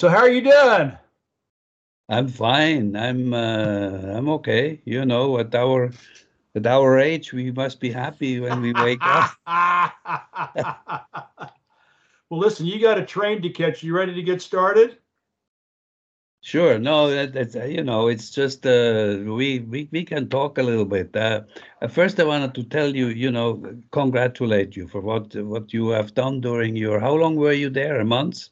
So how are you doing? I'm fine. I'm uh, I'm okay. You know, at our at our age, we must be happy when we wake up. well, listen, you got a train to catch. You ready to get started? Sure. No, that, that's uh, you know, it's just uh, we we we can talk a little bit. Uh, first, I wanted to tell you, you know, congratulate you for what what you have done during your. How long were you there? A month.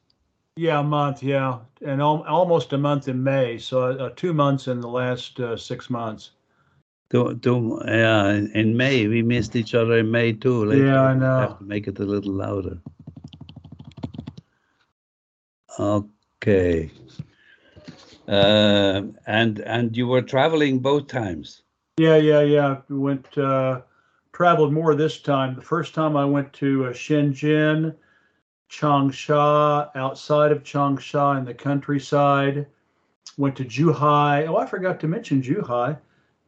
Yeah, a month. Yeah, and al- almost a month in May. So uh, two months in the last uh, six months. To, to, yeah, in May we missed each other in May too. Later. Yeah, I know. Have to make it a little louder. Okay. Uh, and and you were traveling both times. Yeah, yeah, yeah. We went uh, traveled more this time. The first time I went to uh, Shenzhen, Changsha, outside of Changsha in the countryside. Went to Zhuhai. Oh, I forgot to mention Zhuhai.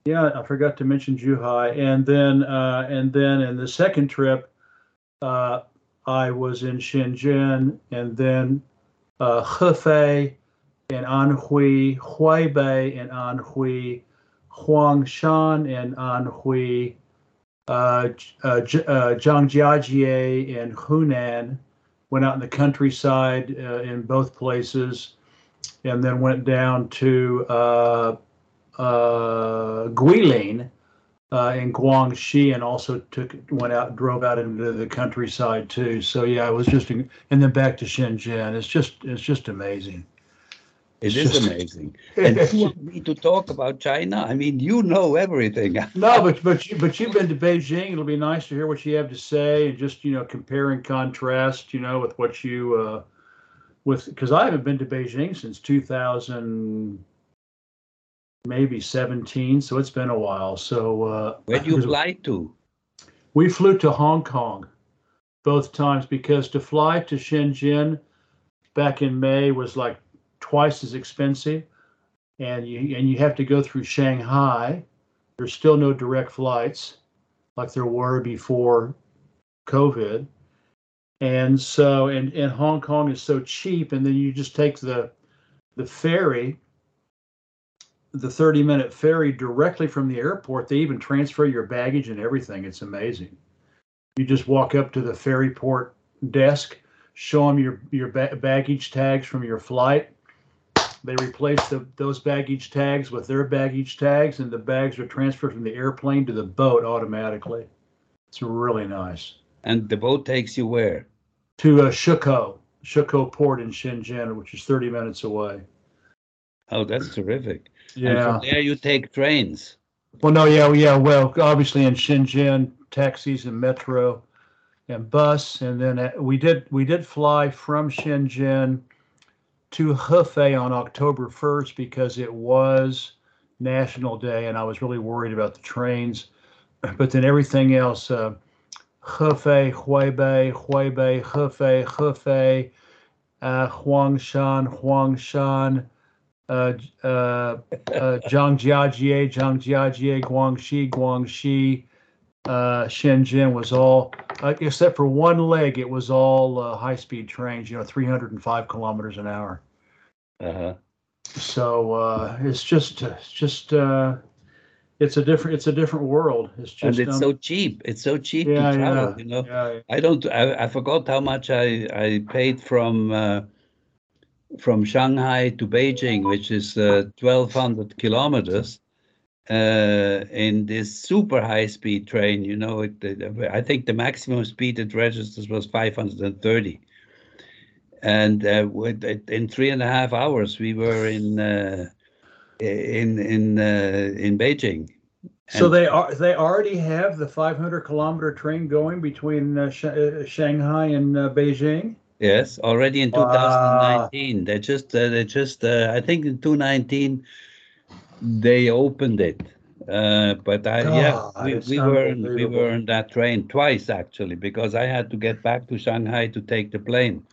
Yeah, I forgot to mention Zhuhai. And then uh, and then in the second trip, uh, I was in Shenzhen and then uh, Hefei and Anhui, Huaibei and Anhui, Huangshan and Anhui, uh, uh, uh, Zhangjiajie and Hunan. Went out in the countryside uh, in both places, and then went down to uh, uh, Guilin uh, in Guangxi, and also took went out, drove out into the countryside too. So yeah, it was just, and then back to Shenzhen. It's just, it's just amazing. It is amazing. And you want me to talk about China? I mean, you know everything. no, but but you but you've been to Beijing. It'll be nice to hear what you have to say and just you know compare and contrast. You know with what you uh, with because I haven't been to Beijing since 2000 maybe 17 so it's been a while so uh where do you fly to we flew to hong kong both times because to fly to shenzhen back in may was like twice as expensive, and you and you have to go through Shanghai. There's still no direct flights like there were before COVID, and so and and Hong Kong is so cheap, and then you just take the the ferry the 30 minute ferry directly from the airport. They even transfer your baggage and everything. It's amazing. You just walk up to the ferry port desk, show them your, your ba- baggage tags from your flight, they replace the, those baggage tags with their baggage tags, and the bags are transferred from the airplane to the boat automatically. It's really nice. And the boat takes you where? To uh, Shekou, Shekou Port in Shenzhen, which is 30 minutes away. Oh, that's terrific. Yeah. And from there you take trains. Well, no, yeah, yeah. Well, obviously in Shenzhen, taxis and metro and bus, and then uh, we did we did fly from Shenzhen to Hefei on October 1st because it was National Day and I was really worried about the trains. But then everything else, uh, Hefei, Huaibei, Huaibei, Hefei, Hefei, uh, Huangshan, Huangshan, uh, uh, uh, Zhangjiajie, Zhangjiajie, Guangxi, Guangxi, uh, Shenzhen was all, uh, except for one leg, it was all uh, high speed trains, you know, 305 kilometers an hour. Uh-huh. So uh, it's just, it's just, uh, it's a different, it's a different world. It's just, and it's um, so cheap. It's so cheap yeah, to travel. Yeah, you know, yeah. I don't, I, I forgot how much I I paid from uh, from Shanghai to Beijing, which is uh, 1,200 kilometers uh, in this super high speed train. You know, it, it, I think the maximum speed it registers was 530. And uh, with, in three and a half hours, we were in uh, in in uh, in Beijing. So they are they already have the 500 kilometer train going between uh, Sh- uh, Shanghai and uh, Beijing. Yes, already in 2019. They just they just I think in 2019 they opened it. Uh, but I, God, yeah, we, we were we were on that train twice actually because I had to get back to Shanghai to take the plane,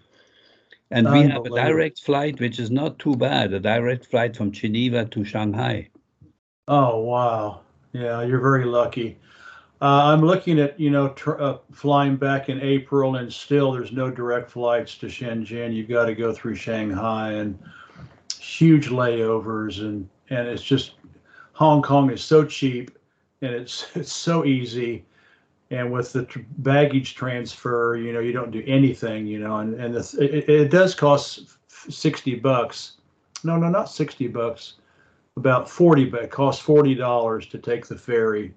and we have a direct flight which is not too bad, a direct flight from Geneva to Shanghai. Oh wow, yeah, you're very lucky. Uh, I'm looking at you know tr- uh, flying back in April, and still there's no direct flights to Shenzhen. You've got to go through Shanghai and huge layovers, and and it's just Hong Kong is so cheap, and it's it's so easy, and with the tr- baggage transfer, you know you don't do anything, you know, and and it, it does cost sixty bucks. No, no, not sixty bucks. About forty, but it costs forty dollars to take the ferry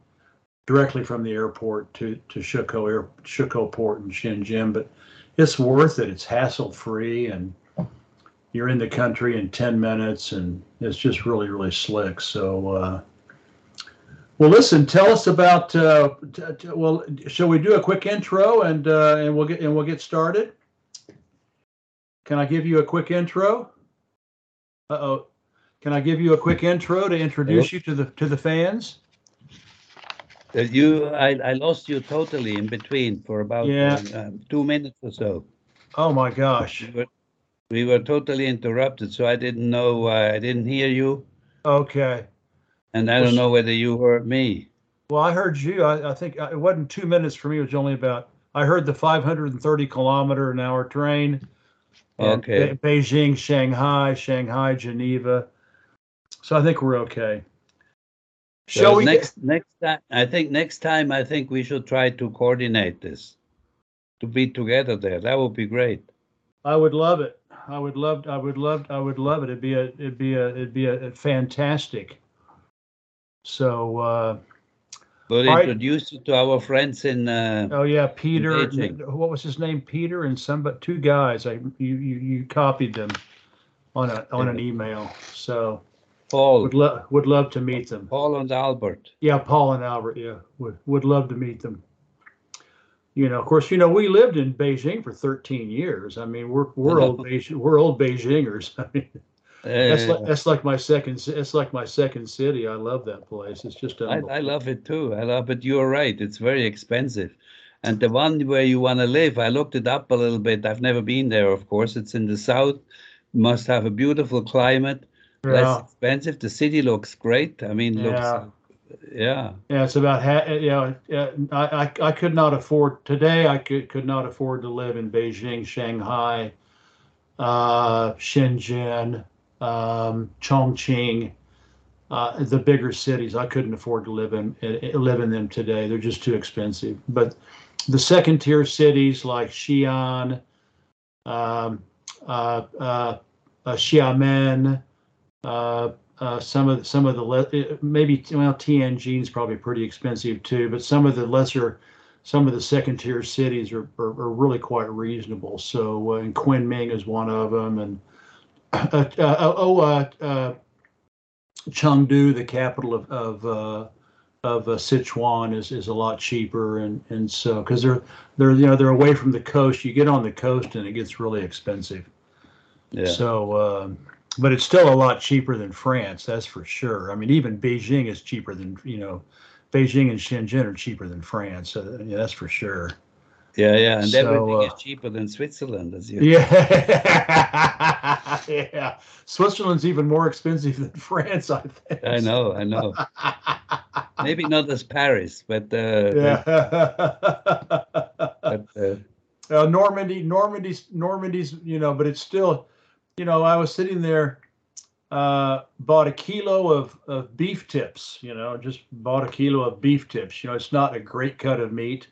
directly from the airport to to Shekou Air Shekou Port in Shenzhen. But it's worth it. It's hassle free, and you're in the country in ten minutes, and it's just really really slick. So. Uh, well, listen. Tell us about. Uh, t- t- well, shall we do a quick intro and uh, and we'll get and we'll get started. Can I give you a quick intro? Uh oh. Can I give you a quick intro to introduce you to the to the fans? Uh, you, I, I lost you totally in between for about Yeah. uh, um, two minutes or so. Oh my gosh. We were, totally interrupted, so I didn't know. Uh, I didn't hear you, Okay. and I don't know whether you heard me. Well, I heard you. I, I think uh, it wasn't two minutes for me. It was only about. I heard the 530 kilometer an hour train. Okay. Be- Beijing, Shanghai, Shanghai, Geneva. So I think we're okay. So Shall we? get- next next time? I think next time I think we should try to coordinate this, to be together there. That would be great. I would love it. I would love. I would love. I would love it. It'd be a. It'd be a. It'd be a, fantastic. So. uh right. introduce you to our friends in. Uh, Oh yeah, Peter. What was his name? Peter and some but two guys. I you you, you copied them on a on an email. So Paul, would love would love to meet them. Paul and Albert. Yeah, Paul and Albert. Yeah, would would love to meet them. You know, of course, you know we lived in Beijing for 13 years. I mean, we're we're old Beijing, we're old Beijingers. I mean, that's Uh, like that's like my second. It's like my second city. I love that place. It's just I. I love it too. I love it. You're right. It's very expensive. And the one where you want to live, I looked it up a little bit. I've never been there, of course. It's in the south. Must have a beautiful climate. Yeah. Less expensive. The city looks great. I mean, looks, Yeah. Yeah. yeah. It's about ha- know. uh, I, I I could not afford today. I could could not afford to live in Beijing, Shanghai, uh, Shenzhen, um, Chongqing. Uh, the bigger cities, I couldn't afford to live in eh, live in them today. They're just too expensive. But the second tier cities like Xi'an, um, uh, uh, uh, Xiamen, uh, uh, some of the, some of the le- eh, maybe well Tianjin is probably pretty expensive too. But some of the lesser, some of the second tier cities are, are, are really quite reasonable. So uh, and Kunming is one of them, and uh, uh, oh. Uh, uh, Chengdu, the capital of of uh, of uh, Sichuan, is is a lot cheaper, and and so because they're they're you know they're away from the coast. You get on the coast and it gets really expensive. Yeah. So, uh, but it's still a lot cheaper than France, that's for sure. I mean, even Beijing is cheaper than you know, Beijing and Shenzhen are cheaper than France. So, yeah, that's for sure. yeah, yeah. And So, everything uh, is cheaper than Switzerland, as you Yeah, yeah. Switzerland's even more expensive than France, I think. I know, I know. Maybe not as Paris, but uh, Yeah. but, uh, uh, Normandy, Normandy's, Normandy's, you know, but it's still, you know, I was sitting there, uh, bought a kilo of, of beef tips, you know, just bought a kilo of beef tips. You know, it's not a great cut of meat.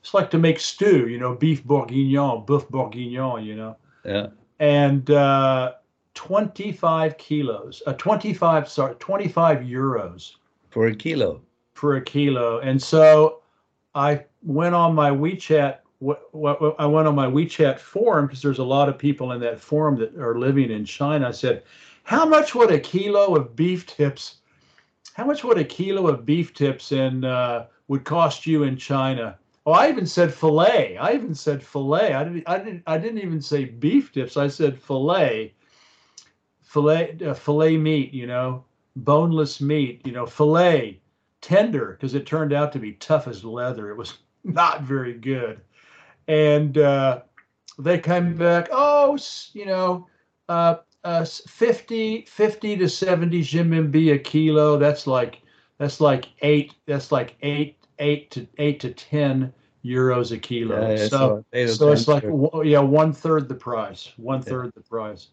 It's like to make stew, you know, beef bourguignon, boeuf bourguignon, you know, yeah. and uh, 25 kilos, uh, 25, sorry, 25 euros For a kilo. for a kilo. And so I went on my WeChat. What, what, I went on my WeChat forum because there's a lot of people in that forum that are living in China. I said, "How much would a kilo of beef tips? How much would a kilo of beef tips in uh, would cost you in China?" Oh, I even said fillet. I even said fillet. I didn't. I didn't. I didn't even say beef tips. I said fillet. Fillet. Uh, fillet meat. You know, boneless meat. You know, fillet tender because it turned out to be tough as leather. It was not very good. And uh, they came back, oh, you know, uh, uh, 50, 50 to 70 renminbi a kilo. That's like, that's like eight, that's like eight, eight to eight to ten euros a kilo. Yeah, yeah, so potato so it's like yeah, one third the price, one third the price.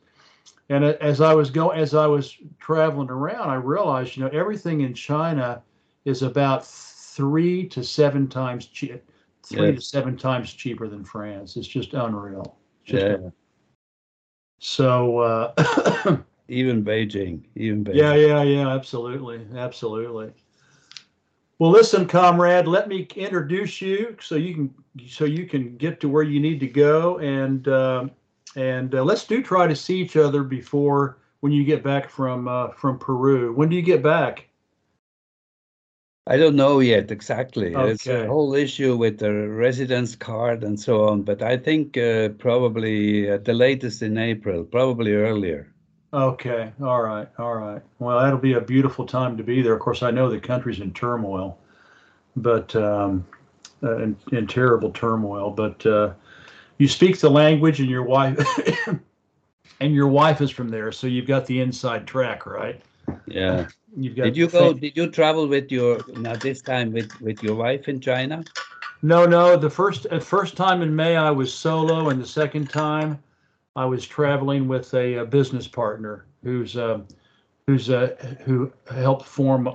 And as I was going, as I was traveling around, I realized, you know, everything in China is about three to seven times cheap, three to seven times cheaper than France. It's just unreal. Just yeah, So uh, even Beijing, even Beijing. yeah, yeah, yeah, absolutely, absolutely. Well, listen, comrade, let me introduce you so you can so you can get to where you need to go, and uh, and uh, let's do try to see each other before when you get back from uh, from Peru. When do you get back? I don't know yet exactly. It's a whole issue with the residence card and so on, but I think uh, probably at the latest in April, probably earlier. Okay, all right, all right. Well, that'll be a beautiful time to be there. Of course, I know the country's in turmoil, but um, uh, in, in terrible turmoil. But uh, you speak the language, and your wife and your wife is from there, so you've got the inside track, right? Yeah. You've got. Did you go? Did you travel with your now this time with with your wife in China? No, no. The first uh, first time in May, I was solo, and the second time, I was traveling with a, a business partner who's uh, who's uh, who helped form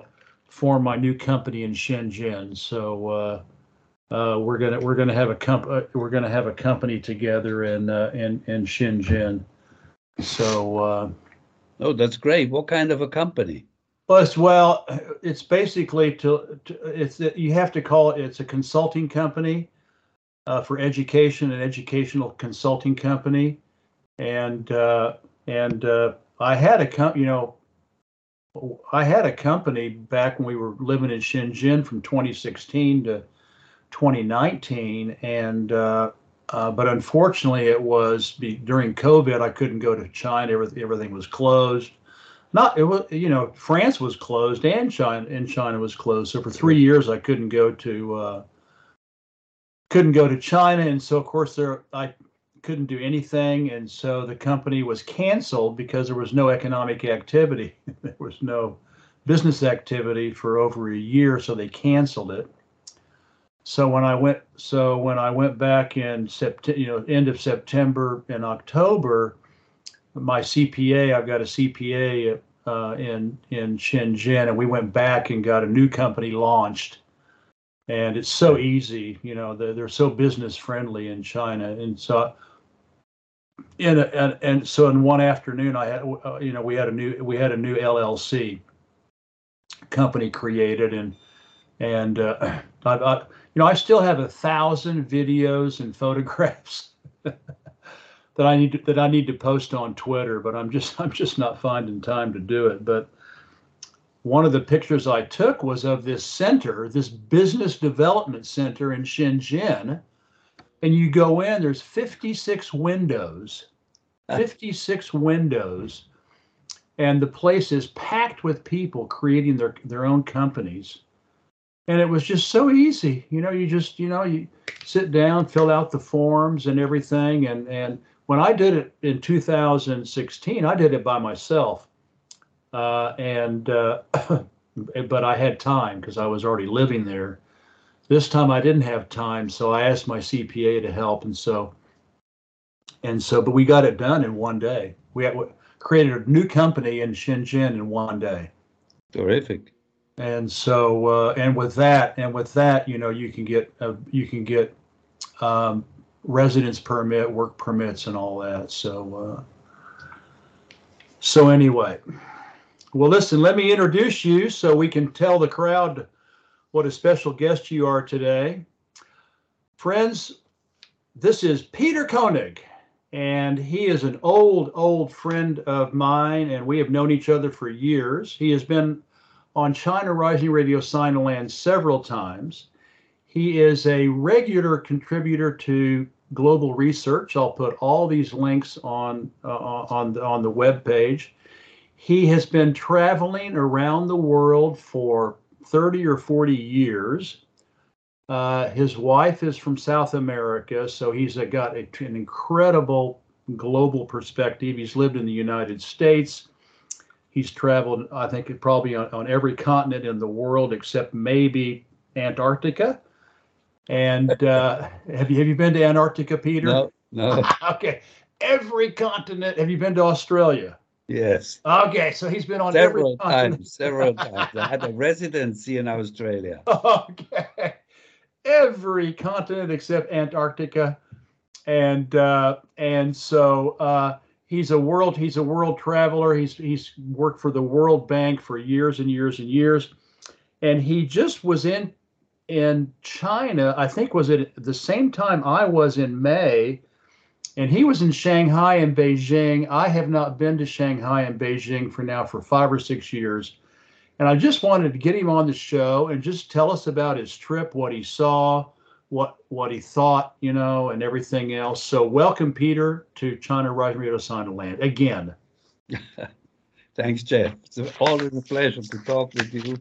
form my new company in Shenzhen. So uh, uh, we're gonna we're gonna have a comp uh, we're gonna have a company together in uh, in in Shenzhen. So. Uh, Oh, that's great. What kind of a company? Plus, well, it's basically to, to it's you have to call it. It's a consulting company uh, for education, an educational consulting company, and uh, and uh, I had a com- you know, I had a company back when we were living in Shenzhen from 2016 to 2019, and uh, but unfortunately, it was be, during COVID. I couldn't go to China. Everything, everything was closed not it was you know France was closed and China and China was closed. So for three years I couldn't go to uh, couldn't go to China, and so of course there I couldn't do anything, and so the company was canceled because there was no economic activity. there was no business activity for over a year, so they canceled it. So when I went, so when I went back in September, you know, end of September and October, my CPA, I've got a CPA uh, in in Shenzhen, and we went back and got a new company launched. And it's so easy, you know, they're, they're so business friendly in China, and so. In a, and, and so in one afternoon, I had, uh, you know, we had a new we had a new LLC company created, and and uh, I, I, you know, I still have a thousand videos and photographs that I need to, that I need to post on Twitter, but I'm just I'm just not finding time to do it. But one of the pictures I took was of this center, this business development center in Shenzhen, and you go in. There's 56 windows, ah. 56 windows, and the place is packed with people creating their their own companies. And it was just so easy, you know. You just, you know, you sit down, fill out the forms and everything, and and when I did it in 2016, I did it by myself, uh, and uh, but I had time because I was already living there. This time I didn't have time, so I asked my CPA to help, and so and so, but we got it done in one day. We had, created a new company in Shenzhen in one day Terrific. And so uh, and with that and with that you know you can get uh, you can get um, residence permit work permits and all that. So uh, so anyway well listen let me introduce you so we can tell the crowd what a special guest you are today. Friends this is peter koenig and he is an old old friend of mine and we have known each other for years. He has been on China Rising Radio Sinoland several times. He is a regular contributor to Global Research. I'll put all these links on uh, on on the web page. He has been traveling around the world for 30 or 40 years. Uh, his wife is from South America, so he's a, got a, an incredible global perspective. He's lived in the United States he's traveled i think probably on, on every continent in the world except maybe Antarctica. And uh, have you have you been to Antarctica, Peter? No, no. okay, every continent. Have you been to Australia? Yes. Okay, so he's been on several every continent. times. Several times. I had a residency in Australia. Okay, every continent except Antarctica, and uh, and so uh, he's a world he's a world traveler. He's he's worked for the World Bank for years and years and years, and he just was in in China. I think was it the same time I was in May, and he was in Shanghai and Beijing. I have not been to Shanghai and Beijing for now for five or six years. And I just wanted to get him on the show and just tell us about his trip, what he saw, what what he thought, you know, and everything else. So welcome, Peter, to China Rising Radio Sinoland again. Thanks, Jeff. It's always a pleasure to talk with you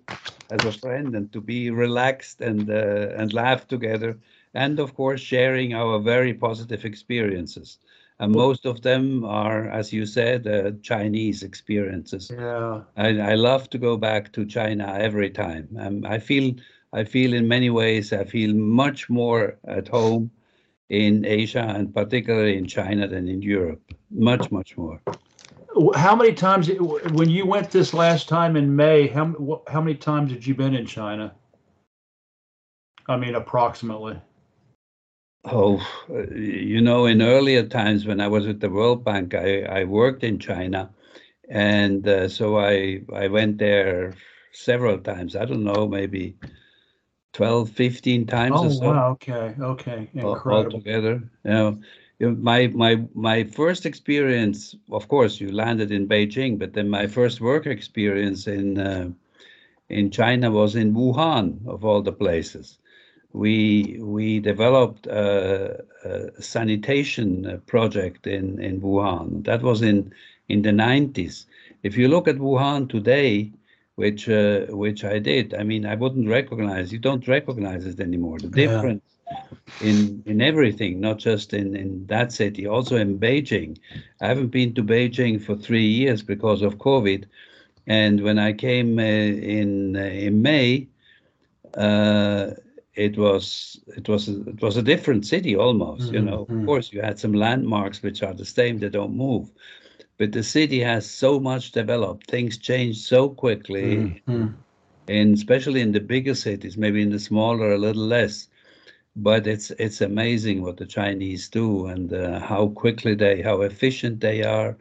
as a friend and to be relaxed and uh, and laugh together, and of course sharing our very positive experiences. And most of them are, as you said, uh, Chinese experiences. Yeah. I, I love to go back to China every time. Um, I feel I feel in many ways I feel much more at home in Asia and particularly in China than in Europe. Much much more. How many times when you went this last time in May? How how many times had you been in China? I mean, approximately. Oh, you know, in earlier times when I was at the World Bank, I, I worked in China, and uh, so I I went there several times. I don't know, maybe 12, 15 times oh, or so. wow. Okay. Okay. Incredible. Altogether. You know, my my my first experience, of course, you landed in Beijing, but then my first work experience in uh, in China was in Wuhan, of all the places. We we developed a, a sanitation project in in Wuhan. That was in in the 90s. If you look at Wuhan today, which uh, which I did, I mean, I wouldn't recognize. You don't recognize it anymore. The difference in in everything, not just in in that city, also in Beijing. I haven't been to Beijing for three years because of COVID, and when I came uh, in uh, in May, uh, it was it was a, it was a different city almost. Mm-hmm. You know, of course, you had some landmarks which are the same; they don't move. But the city has so much developed. Things change so quickly, Mm-hmm. and especially in the bigger cities. Maybe in the smaller, a little less but it's it's amazing what the Chinese do and uh, how quickly they, how efficient they are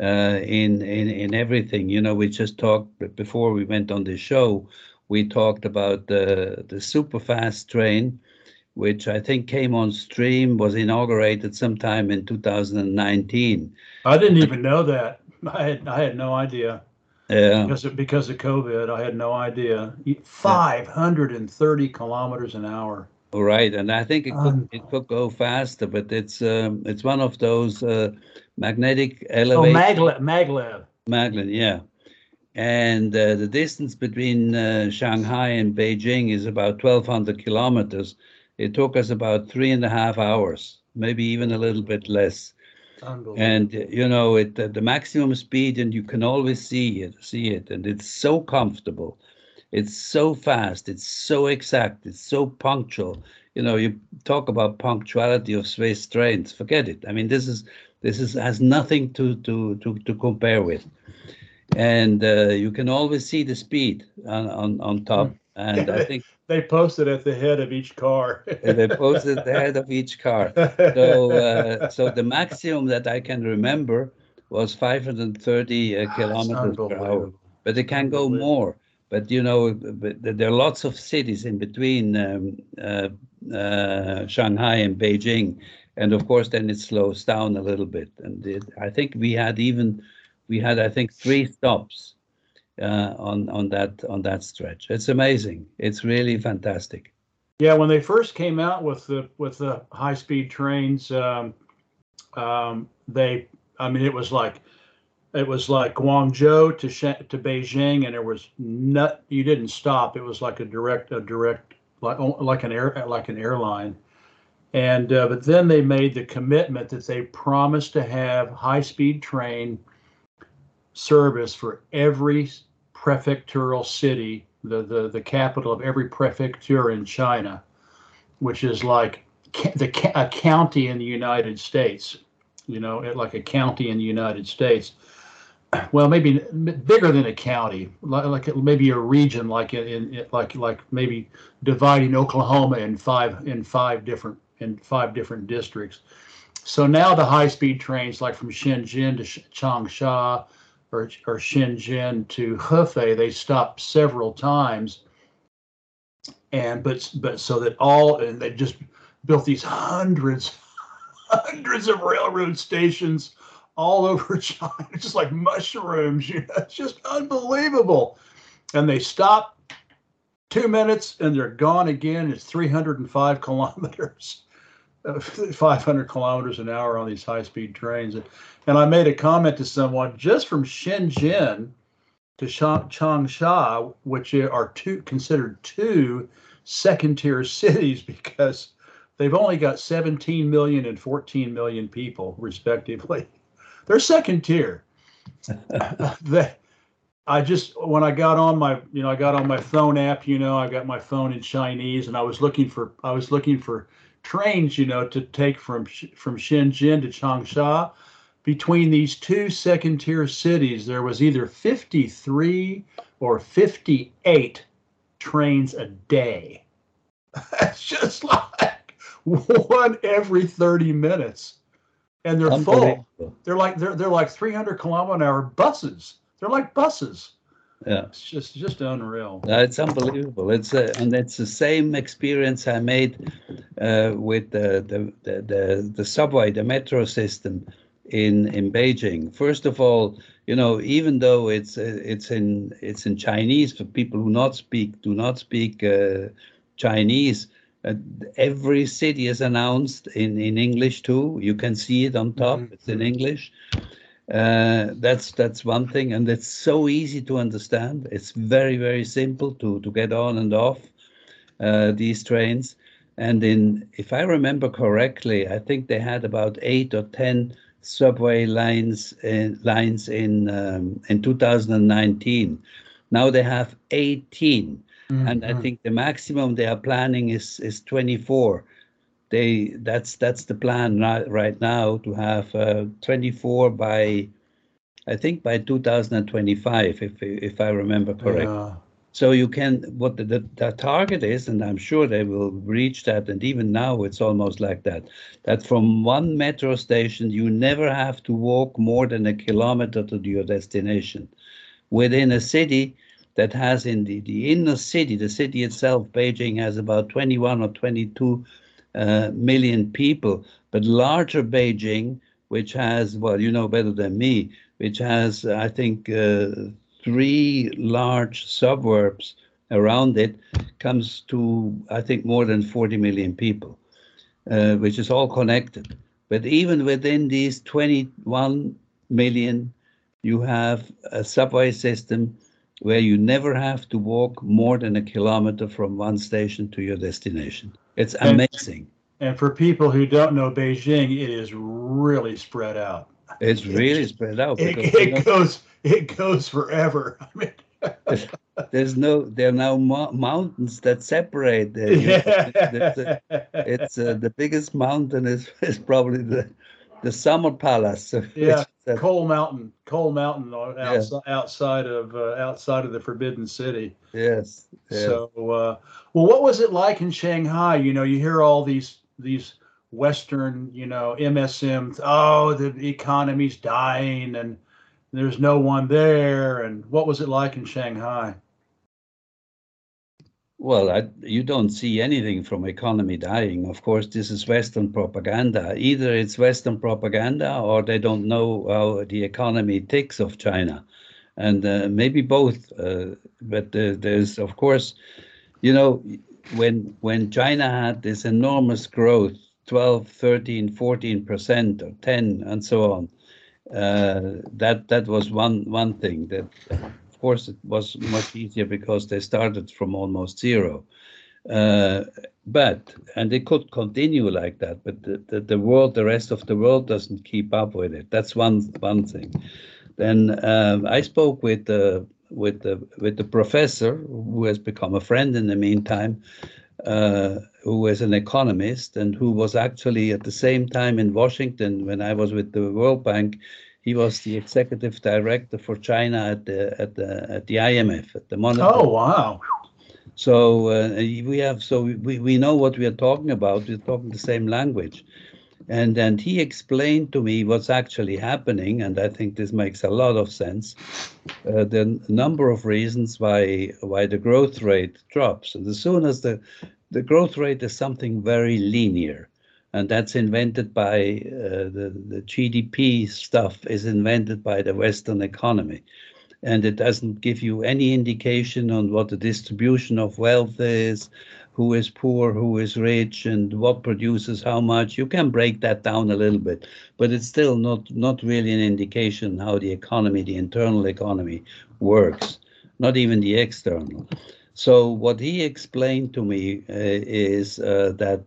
uh, in in in everything. You know, we just talked before we went on the show. We talked about the the super fast train, which I think came on stream was inaugurated sometime in 2019. I didn't even know that. I had I had no idea. Yeah. Because of, because of COVID, I had no idea. 530 kilometers an hour. Right, and I think it could it could go faster, but it's um, it's one of those uh, magnetic Oh, elevator. maglev, maglev. Maglev, yeah. And uh, the distance between uh, Shanghai and Beijing is about 1,200 kilometers. It took us about three and a half hours, maybe even a little bit less. And you know, it uh, the maximum speed, and you can always see it, see it, and it's so comfortable. It's so fast. It's so exact. It's so punctual. You know, you talk about punctuality of Swiss trains. Forget it. I mean, this is this is has nothing to to to, to compare with. And uh, you can always see the speed on on, on top. And I think they posted at the head of each car. they posted at the head of each car. So uh, so the maximum that I can remember was 530 uh, kilometers per hour. But it can go more. But you know, but there are lots of cities in between um, uh, uh, Shanghai and Beijing, and of course, then it slows down a little bit. And it, I think we had even we had I think three stops uh, on on that on that stretch. It's amazing. It's really fantastic. Yeah, when they first came out with the with the high speed trains, um, um, they, I mean, it was like, it was like Guangzhou to Shan- to Beijing, and there was not, you didn't stop. It was like a direct, a direct, like like an air, like an airline. And uh, but then they made the commitment that they promised to have high speed train service for every prefectural city the, the, the capital of every prefecture in China, which is like the a county in the United States, you know, like a county in the United States. Well, maybe bigger than a county, like, maybe a region, like in, in like like maybe dividing Oklahoma in five in five different in five different districts. So now the high-speed trains, like from Shenzhen to Changsha or, or Shenzhen to Hefei, they stop several times. And but but so that all and they just built these hundreds, hundreds of railroad stations all over China, just like mushrooms. You know, it's just unbelievable. And they stop two minutes and they're gone again. It's 305 kilometers. 500 kilometers an hour on these high-speed trains. And I made a comment to someone just from Shenzhen to Changsha, which are two considered two second-tier cities because they've only got 17 million and 14 million people, respectively. They're second tier. they, I just when I got on my you know I got on my phone app you know I got my phone in Chinese and I was looking for I was looking for trains, you know, to take from from Shenzhen to Changsha. Between these two second-tier cities, there was either 53 or 58 trains a day. That's just like one every 30 minutes, and they're full. They're like they're they're like 300 kilometer an hour buses. They're like buses yeah. It's just just unreal. Uh, it's unbelievable. It's uh, and it's the same experience i made uh, with the, the, the the the subway the metro system in in beijing. First of all you know even though it's uh, it's in it's in chinese for people who not speak do not speak uh, chinese uh, every city is announced in in english too. You can see it on top. Mm-hmm. it's in english uh, that's that's one thing, and it's so easy to understand. It's very very simple to to get on and off uh, these trains. And in, if I remember correctly, I think they had about eight or ten subway lines in, uh, lines in um, in 2019. Now they have 18, mm-hmm. and I think the maximum they are planning is is 24 they that's that's the plan right, right now to have uh, 24 by I think by 2025 if if I remember correct. Yeah. So you can what the, the, the, target is, and I'm sure they will reach that. And even now, it's almost like that. That from one metro station, you never have to walk more than a kilometer to your destination. Within a city that has in the, the inner city, the city itself, Beijing has about 21 or 22 uh, million people. But larger Beijing, which has, well, you know better than me, which has, I think, uh, three large suburbs around it, comes to, I think, more than 40 million people, uh, which is all connected. But even within these 21 million, you have a subway system where you never have to walk more than a kilometer from one station to your destination. It's amazing. And, and for people who don't know Beijing, it is really spread out. It's really spread out. It, it goes it goes forever. I mean, there's no there are now mo- mountains that separate. The, yeah. it's uh, the biggest mountain is is probably the the summer palace. Yeah, Coal Mountain, Coal Mountain, outside, yeah. outside of uh, outside of the Forbidden City. Yes. yes. So, uh, well, what was it like in Shanghai? You know, you hear all these these Western, you know, MSM. Oh, the economy's dying, and there's no one there. And what was it like in Shanghai? Well, I, you don't see anything from economy dying. Of course, this is Western propaganda. Either it's Western propaganda or they don't know how the economy ticks of China. And uh, maybe both. Uh, but uh, there's, of course, you know, when when China had this enormous growth, 12, 13, 14% or 10 and so on, uh, that that was one one thing that of course, it was much easier because they started from almost zero. Uh, but and they could continue like that, but the, the, the, world, the rest of the world, doesn't keep up with it. That's one one thing. Then um, I spoke with the with the with the professor who has become a friend in the meantime, uh, who is an economist and who was actually at the same time in Washington when I was with the World Bank. He was the executive director for China at the at the at the IMF at the monetary. Oh wow! So uh, we have so we, we know what we are talking about. We're talking the same language, and and he explained to me what's actually happening, and I think this makes a lot of sense. Uh, the number of reasons why why the growth rate drops, and as soon as the the growth rate is something very linear, and that's invented by uh, the, the GDP stuff is invented by the Western economy. And it doesn't give you any indication on what the distribution of wealth is, who is poor, who is rich, and what produces how much. You can break that down a little bit, but it's still not, not really an indication how the economy, the internal economy, works, not even the external. So what he explained to me uh, is uh, that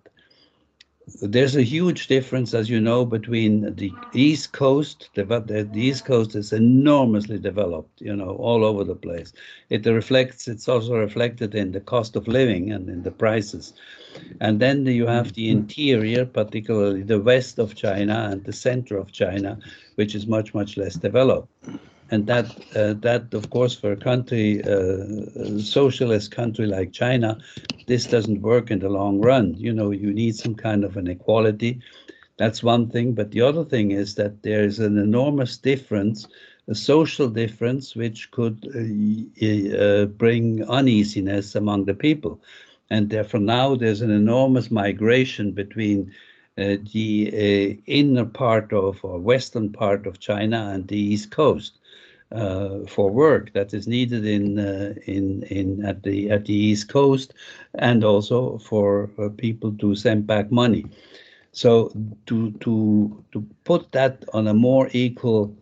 there's a huge difference, as you know, between the East Coast. The, the, East Coast is enormously developed, you know, all over the place. It reflects. It's also reflected in the cost of living and in the prices. And then you have the mm-hmm. interior, particularly the west of China and the center of China, which is much much less developed and that uh, that of course for a country uh, socialist country like China this doesn't work in the long run. You know you need some kind of an equality. That's one thing. But the other thing is that there is an enormous difference a social difference which could uh, uh bring uneasiness among the people. And therefore now there's an enormous migration between uh, the uh, inner part of or western part of China and the east coast uh, for work that is needed in uh, in in at the at the east coast, and also for uh, people to send back money. So to to to put that on a more equal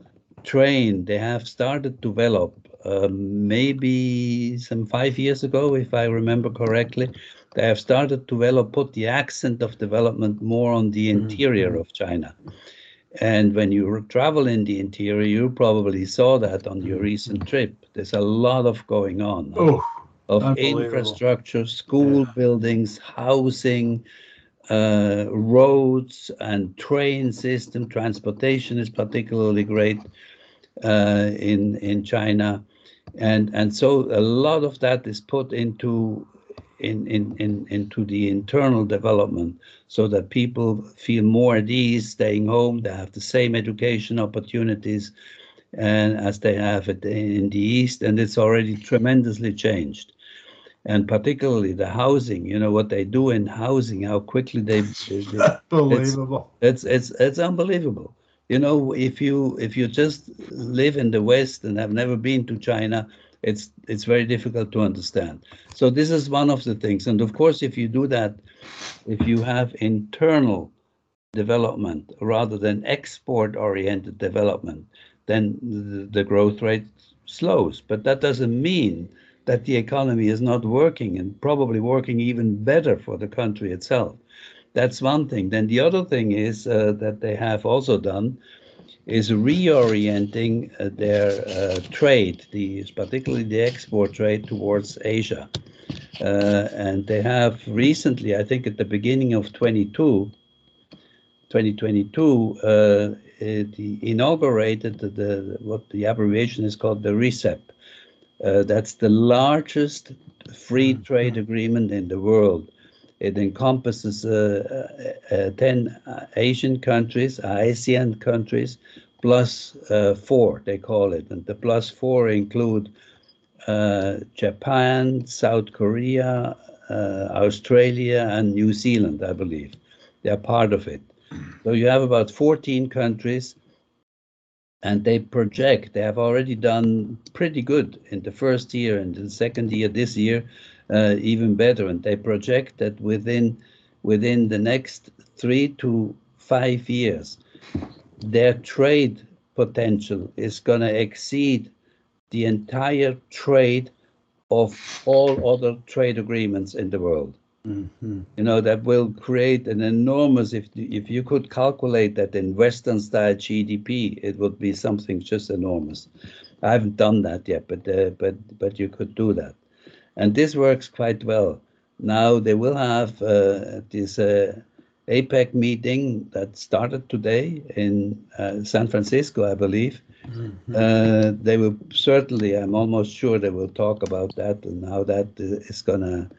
train, they have started to develop um, maybe some five years ago, if I remember correctly. They have started to develop, put the accent of development more on the mm-hmm. interior mm-hmm. of China. And when you travel in the interior, you probably saw that on your recent trip. There's a lot of going on oh, of infrastructure, school yeah. buildings, housing, uh, roads, and train system. Transportation is particularly great uh, in in China, and and so a lot of that is put into in, in, in, into the internal development so that people feel more at ease staying home. They have the same education opportunities and as they have it in the East, and it's already tremendously changed. And particularly the housing, you know what they do in housing, how quickly they, they unbelievable. It's, it's it's it's unbelievable. You know, if you if you just live in the West and have never been to China, it's it's very difficult to understand. So this is one of the things. And of course, if you do that, if you have internal development rather than export-oriented development, then the, the growth rate slows. But that doesn't mean that the economy is not working and probably working even better for the country itself. That's one thing. Then the other thing is uh, that they have also done is reorienting uh, their uh, trade, the, particularly the export trade towards Asia. Uh, and they have recently, I think at the beginning of 22, 2022, uh, the inaugurated the, the, what the abbreviation is called the RCEP. Uh, that's the largest free mm-hmm. trade agreement in the world. It encompasses uh, uh, uh 10 Asian countries, ASEAN countries, plus, four, they call it. And the plus four include Japan, South Korea, Australia, and New Zealand, I believe. They are part of it. So you have about 14 countries, and they project, they have already done pretty good in the first year and the second year this year, uh, even better. And they project that within within the next three to five years, their trade potential is going to exceed the entire trade of all other trade agreements in the world. Mm-hmm. You know that will create an enormous. If if you could calculate that in Western style GDP, it would be something just enormous. I haven't done that yet, but uh, but but you could do that, and this works quite well. Now they will have uh, this uh, APEC meeting that started today in uh, San Francisco, I believe. Mm-hmm. Uh, they will certainly. I'm almost sure they will talk about that and how that is going to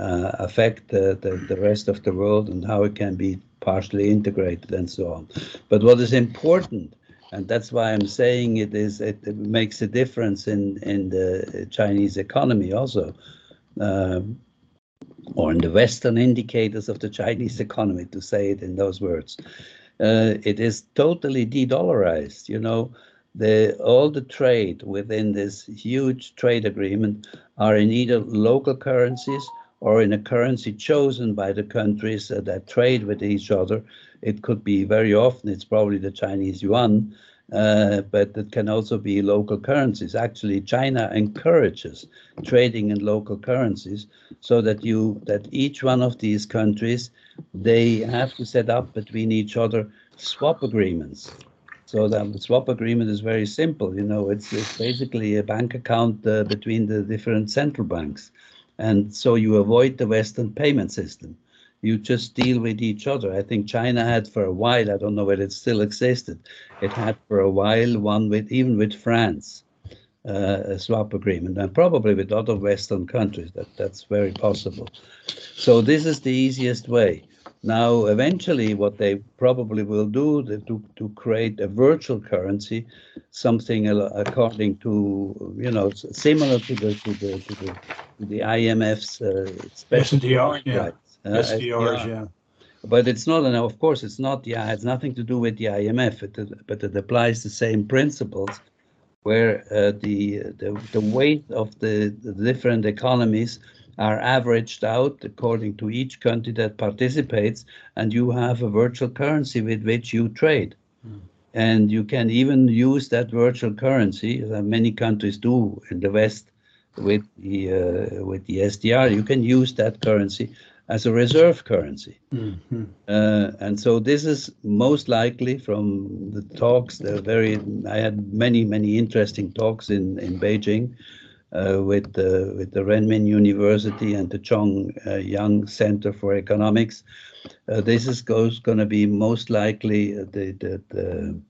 uh, affect the, the, the rest of the world and how it can be partially integrated and so on. But what is important, and that's why I'm saying it is, it, makes a difference in, in the Chinese economy also, um, or in the Western indicators of the Chinese economy, to say it in those words. Uh, it is totally de-dollarized. You know, the all the trade within this huge trade agreement are in either local currencies or in a currency chosen by the countries that trade with each other. It could be very often, it's probably the Chinese yuan, uh, but it can also be local currencies. Actually, China encourages trading in local currencies so that you that each one of these countries they have to set up between each other swap agreements. So the swap agreement is very simple. You know, it's, it's basically a bank account uh, between the different central banks. And so you avoid the Western payment system. You just deal with each other. I think China had for a while, I don't know whether it still existed, it had for a while one with even with France. Uh, a swap agreement and probably with other Western countries. That that's very possible. So this is the easiest way. Now, eventually, what they probably will do to to create a virtual currency, something according to you know similar to the to the to the, to the IMF's uh, SDR, yeah, uh, SDRs, yeah. But it's not, and of course, it's not. Yeah, it has nothing to do with the IMF, it, but it applies the same principles, where uh, the, the the weight of the, the different economies are averaged out according to each country that participates, and you have a virtual currency with which you trade. Mm. And you can even use that virtual currency, as many countries do in the West with the uh, with the SDR. You can use that currency as a reserve currency. Mm-hmm. Uh, and so this is most likely from the talks. They're very. I had many many interesting talks in in Beijing uh, with the with the Renmin University and the Chong uh, Yang Center for Economics. Uh, this is goes going to be most likely the the, the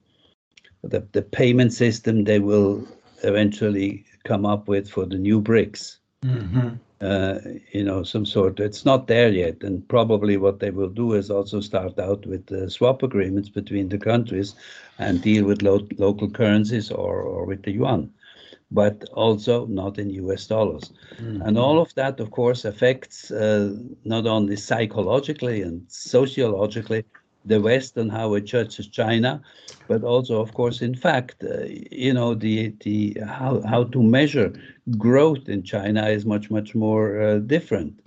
the the payment system they will eventually come up with for the new BRICS. Mm-hmm. Uh, you know, some sort. It's not there yet, and probably what they will do is also start out with uh, swap agreements between the countries and deal with lo- local currencies or, or with the yuan but also not in US dollars. Mm-hmm. And all of that, of course, affects uh, not only psychologically and sociologically the West and how it judges China, but also, of course, in fact, uh, you know, the the how how to measure growth in China is much much more uh, different.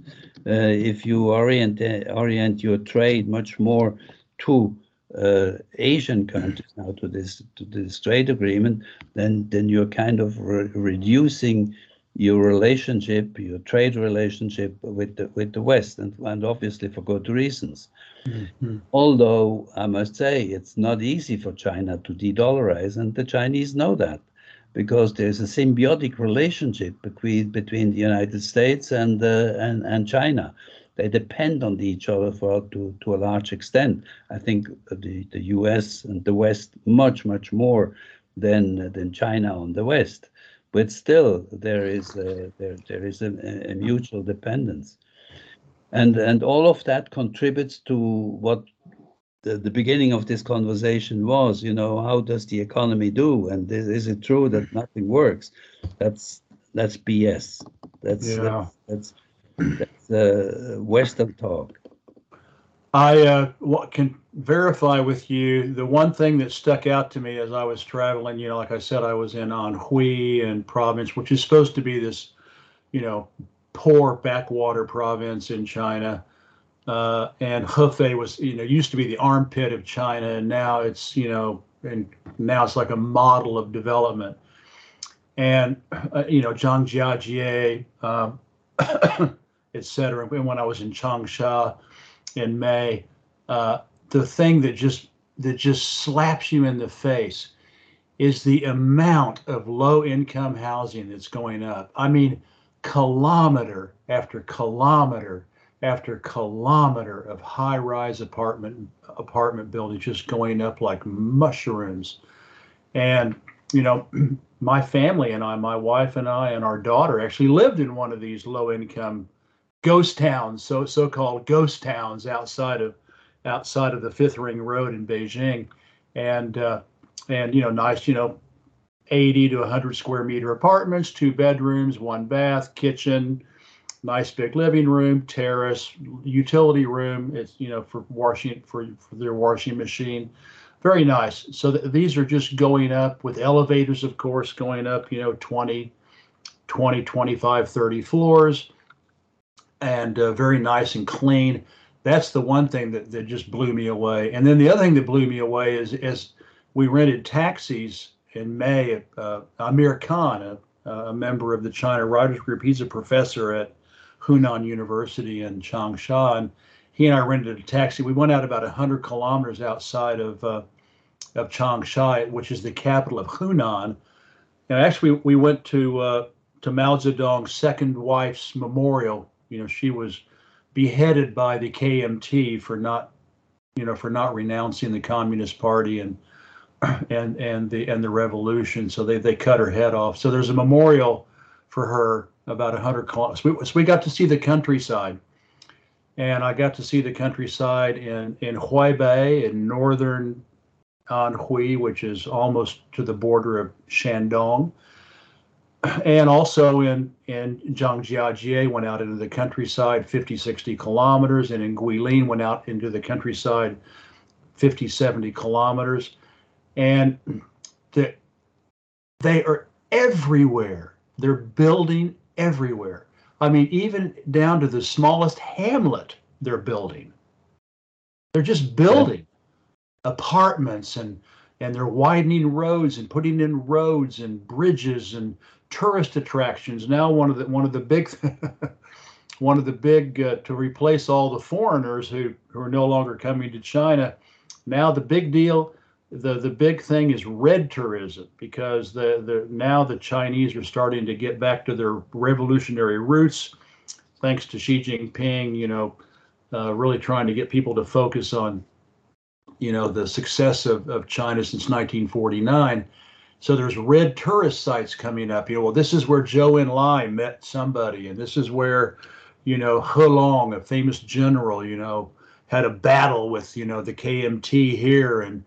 Uh, if you orient orient your trade much more to uh, Asian countries now to this to this trade agreement, then then you're kind of re- reducing your relationship, your trade relationship with the with the West, and, and obviously for good reasons. Mm-hmm. Although I must say it's not easy for China to de-dollarize, and the Chinese know that because there's a symbiotic relationship between between the United States and uh, and and China they depend on each other for to to a large extent. I think the the U.S. and the West much much more than than China on the West, but still there is a, there there is a, a mutual dependence, and and all of that contributes to what the, the beginning of this conversation was. You know, how does the economy do, and is, is it true that nothing works? That's that's BS. That's yeah. that's, that's that's uh, Western talk. I uh, can verify with you the one thing that stuck out to me as I was traveling. You know, like I said, I was in Anhui and province, which is supposed to be this, you know, poor backwater province in China. Uh, and Hefei was, you know, used to be the armpit of China, and now it's, you know, and now it's like a model of development. And, uh, you know, Zhang Jiajie, uh, etc. And when I was in Changsha in May, uh, the thing that just that just slaps you in the face is the amount of low income housing that's going up. I mean, kilometer after kilometer after kilometer of high rise apartment apartment buildings just going up like mushrooms. And you know, my family and I, my wife and I and our daughter actually lived in one of these low income ghost towns, so so-called ghost towns outside of outside of the Fifth Ring Road in Beijing. And uh, and you know, nice, you know, 80 to 100 square meter apartments, two bedrooms, one bath, kitchen, nice big living room, terrace, utility room. It's you know for washing for, for their washing machine. Very nice. So th- these are just going up with elevators, of course, going up, you know, 20, 20, 25, 30 floors, and uh, very nice and clean. That's the one thing that, that just blew me away. And then the other thing that blew me away is, is we rented taxis in May. Uh, Amir Khan, a, a member of the China Writers Group, he's a professor at Hunan University in Changsha, and he and I rented a taxi. We went out about 100 kilometers outside of uh, of Changsha, which is the capital of Hunan. And actually, we went to uh, to Mao Zedong's second wife's memorial. You know, she was beheaded by the KMT for not, you know, for not renouncing the Communist Party and and and the and the revolution. So they they cut her head off. So there's a memorial for her about 100 kilometers. So we, so we got to see the countryside, and I got to see the countryside in in Huaibei in northern Anhui, which is almost to the border of Shandong. And also in, in Zhangjiajie, went out into the countryside 50, 60 kilometers, and in Guilin, went out into the countryside 50, 70 kilometers and the, they are everywhere. They're building everywhere. I mean, even down to the smallest hamlet, they're building. They're just building yeah. apartments and and they're widening roads and putting in roads and bridges and tourist attractions. Now one of the one of the big one of the big uh, to replace all the foreigners who who are no longer coming to China. Now the big deal the the big thing is red tourism because the the now the Chinese are starting to get back to their revolutionary roots, thanks to Xi Jinping. You know, uh, really trying to get people to focus on, you know, the success of of China since 1949. So there's red tourist sites coming up. You know, well, this is where Zhou Enlai met somebody, and this is where, you know, He Long, a famous general, you know, had a battle with you know the KMT here and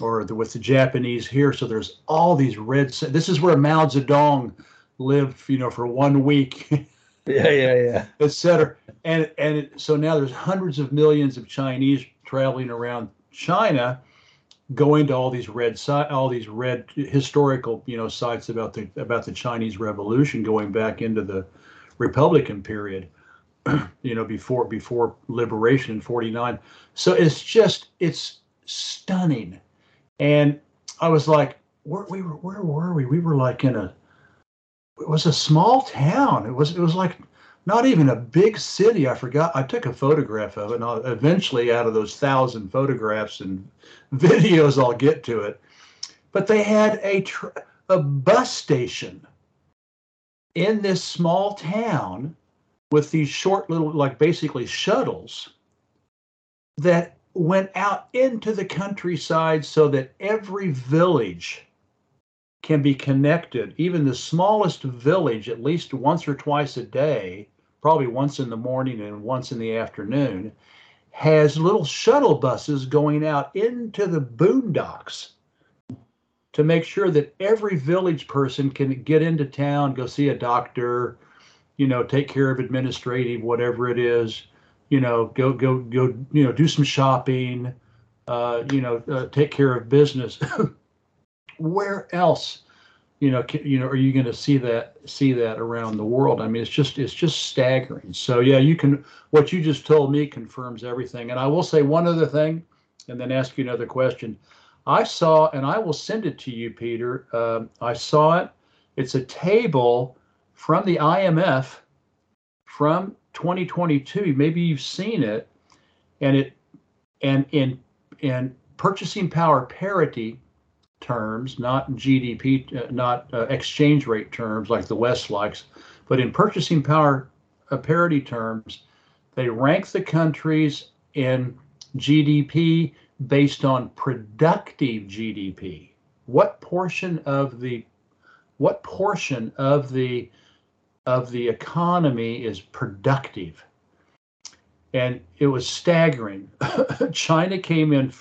or the, with the Japanese here. So there's all these red. This is where Mao Zedong lived, you know, for one week. yeah, yeah, yeah. Etc. And and it, so now there's hundreds of millions of Chinese traveling around China, going to all these red all these red historical, you know, sites about the about the Chinese Revolution, going back into the Republican period. you know, before before liberation in '49. So it's just it's stunning and I was like, where we were, where were we? We were like in a, it was a small town. It was, it was like not even a big city. I forgot. I took a photograph of it. And I'll, eventually, out of those thousand photographs and videos, I'll get to it. But they had a tr- a bus station in this small town with these short little, like basically shuttles that went out into the countryside so that every village can be connected, even the smallest village, at least once or twice a day, probably once in the morning and once in the afternoon, has little shuttle buses going out into the boondocks to make sure that every village person can get into town, go see a doctor, you know, take care of administrative, whatever it is, you know, go go go, you know, do some shopping, uh, you know, uh, take care of business. Where else, you know, can, you know, are you going to see that see that around the world? I mean, it's just it's just staggering. So yeah, you can. What you just told me confirms everything. And I will say one other thing, and then ask you another question. I saw, and I will send it to you, Peter. Uh, I saw it. It's a table from the IMF from 2022, maybe you've seen it, and it and in in purchasing power parity terms, not GDP, uh, not uh, exchange rate terms like the West likes, but in purchasing power uh, parity terms, they rank the countries in GDP based on productive GDP. What portion of the what portion of the of the economy is productive? And it was staggering. China came in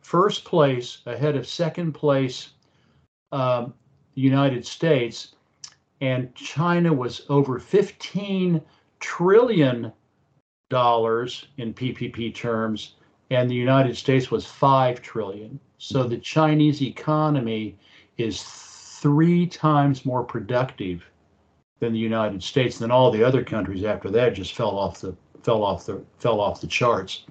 first place ahead of second place um, United States, and China was over 15 trillion dollars in PPP terms, and the United States was 5 trillion. So the Chinese economy is three times more productive than the United States. Then all the other countries after that just fell off the fell off the fell off the charts.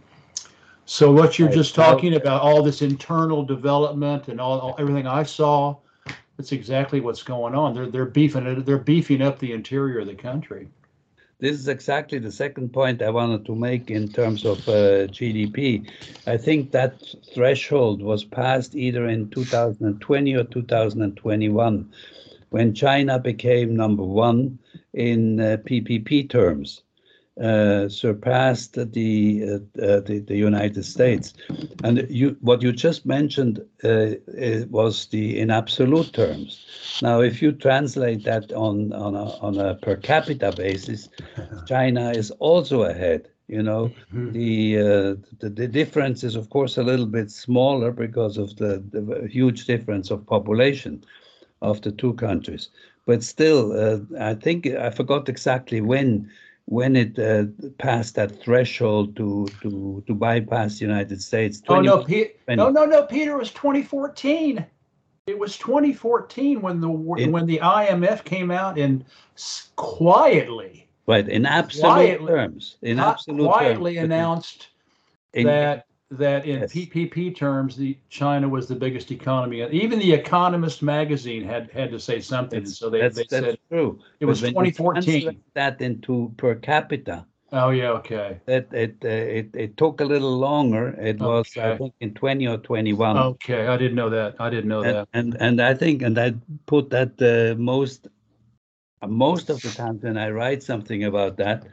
So what you're just talking about, all this internal development and all, all everything I saw, that's exactly what's going on. They're they're beefing it. They're beefing up the interior of the country. This is exactly the second point I wanted to make in terms of uh, GDP. I think that threshold was passed either in 2020 or 2021 when China became number one in uh, PPP terms, uh, surpassed the, uh, uh, the the United States. And you, what you just mentioned uh, was the in absolute terms. Now, if you translate that on on a, on a per capita basis, China is also ahead. You know, the, uh, the the difference is of course a little bit smaller because of the, the huge difference of population of the two countries. But still, uh, I think I forgot exactly when when it uh, passed that threshold to to to bypass the United States. Oh no, 20 Pe- no, no, no, Peter. It was 2014. It was 2014 when the It- when the IMF came out and quietly, Right, in absolute Quietly- terms, in absolute quietly terms, announced in- that that in Yes. PPP terms, the China was the biggest economy. Even the Economist magazine had had to say something. That's, so they, that's, they that's said true. it was 2014. That into per capita. Oh yeah, okay, That it uh, it it took a little longer. It was I think in twenty or twenty one. okay. I didn't know that. I didn't know and, that. and and I think and I put that uh, most most of the times when I write something about that,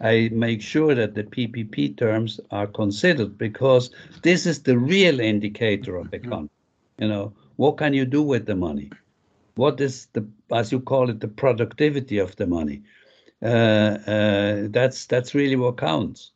I make sure that the PPP terms are considered because this is the real indicator of the economy. You know, what can you do with the money? What is the, as you call it, the productivity of the money? Uh, uh, that's that's really what counts.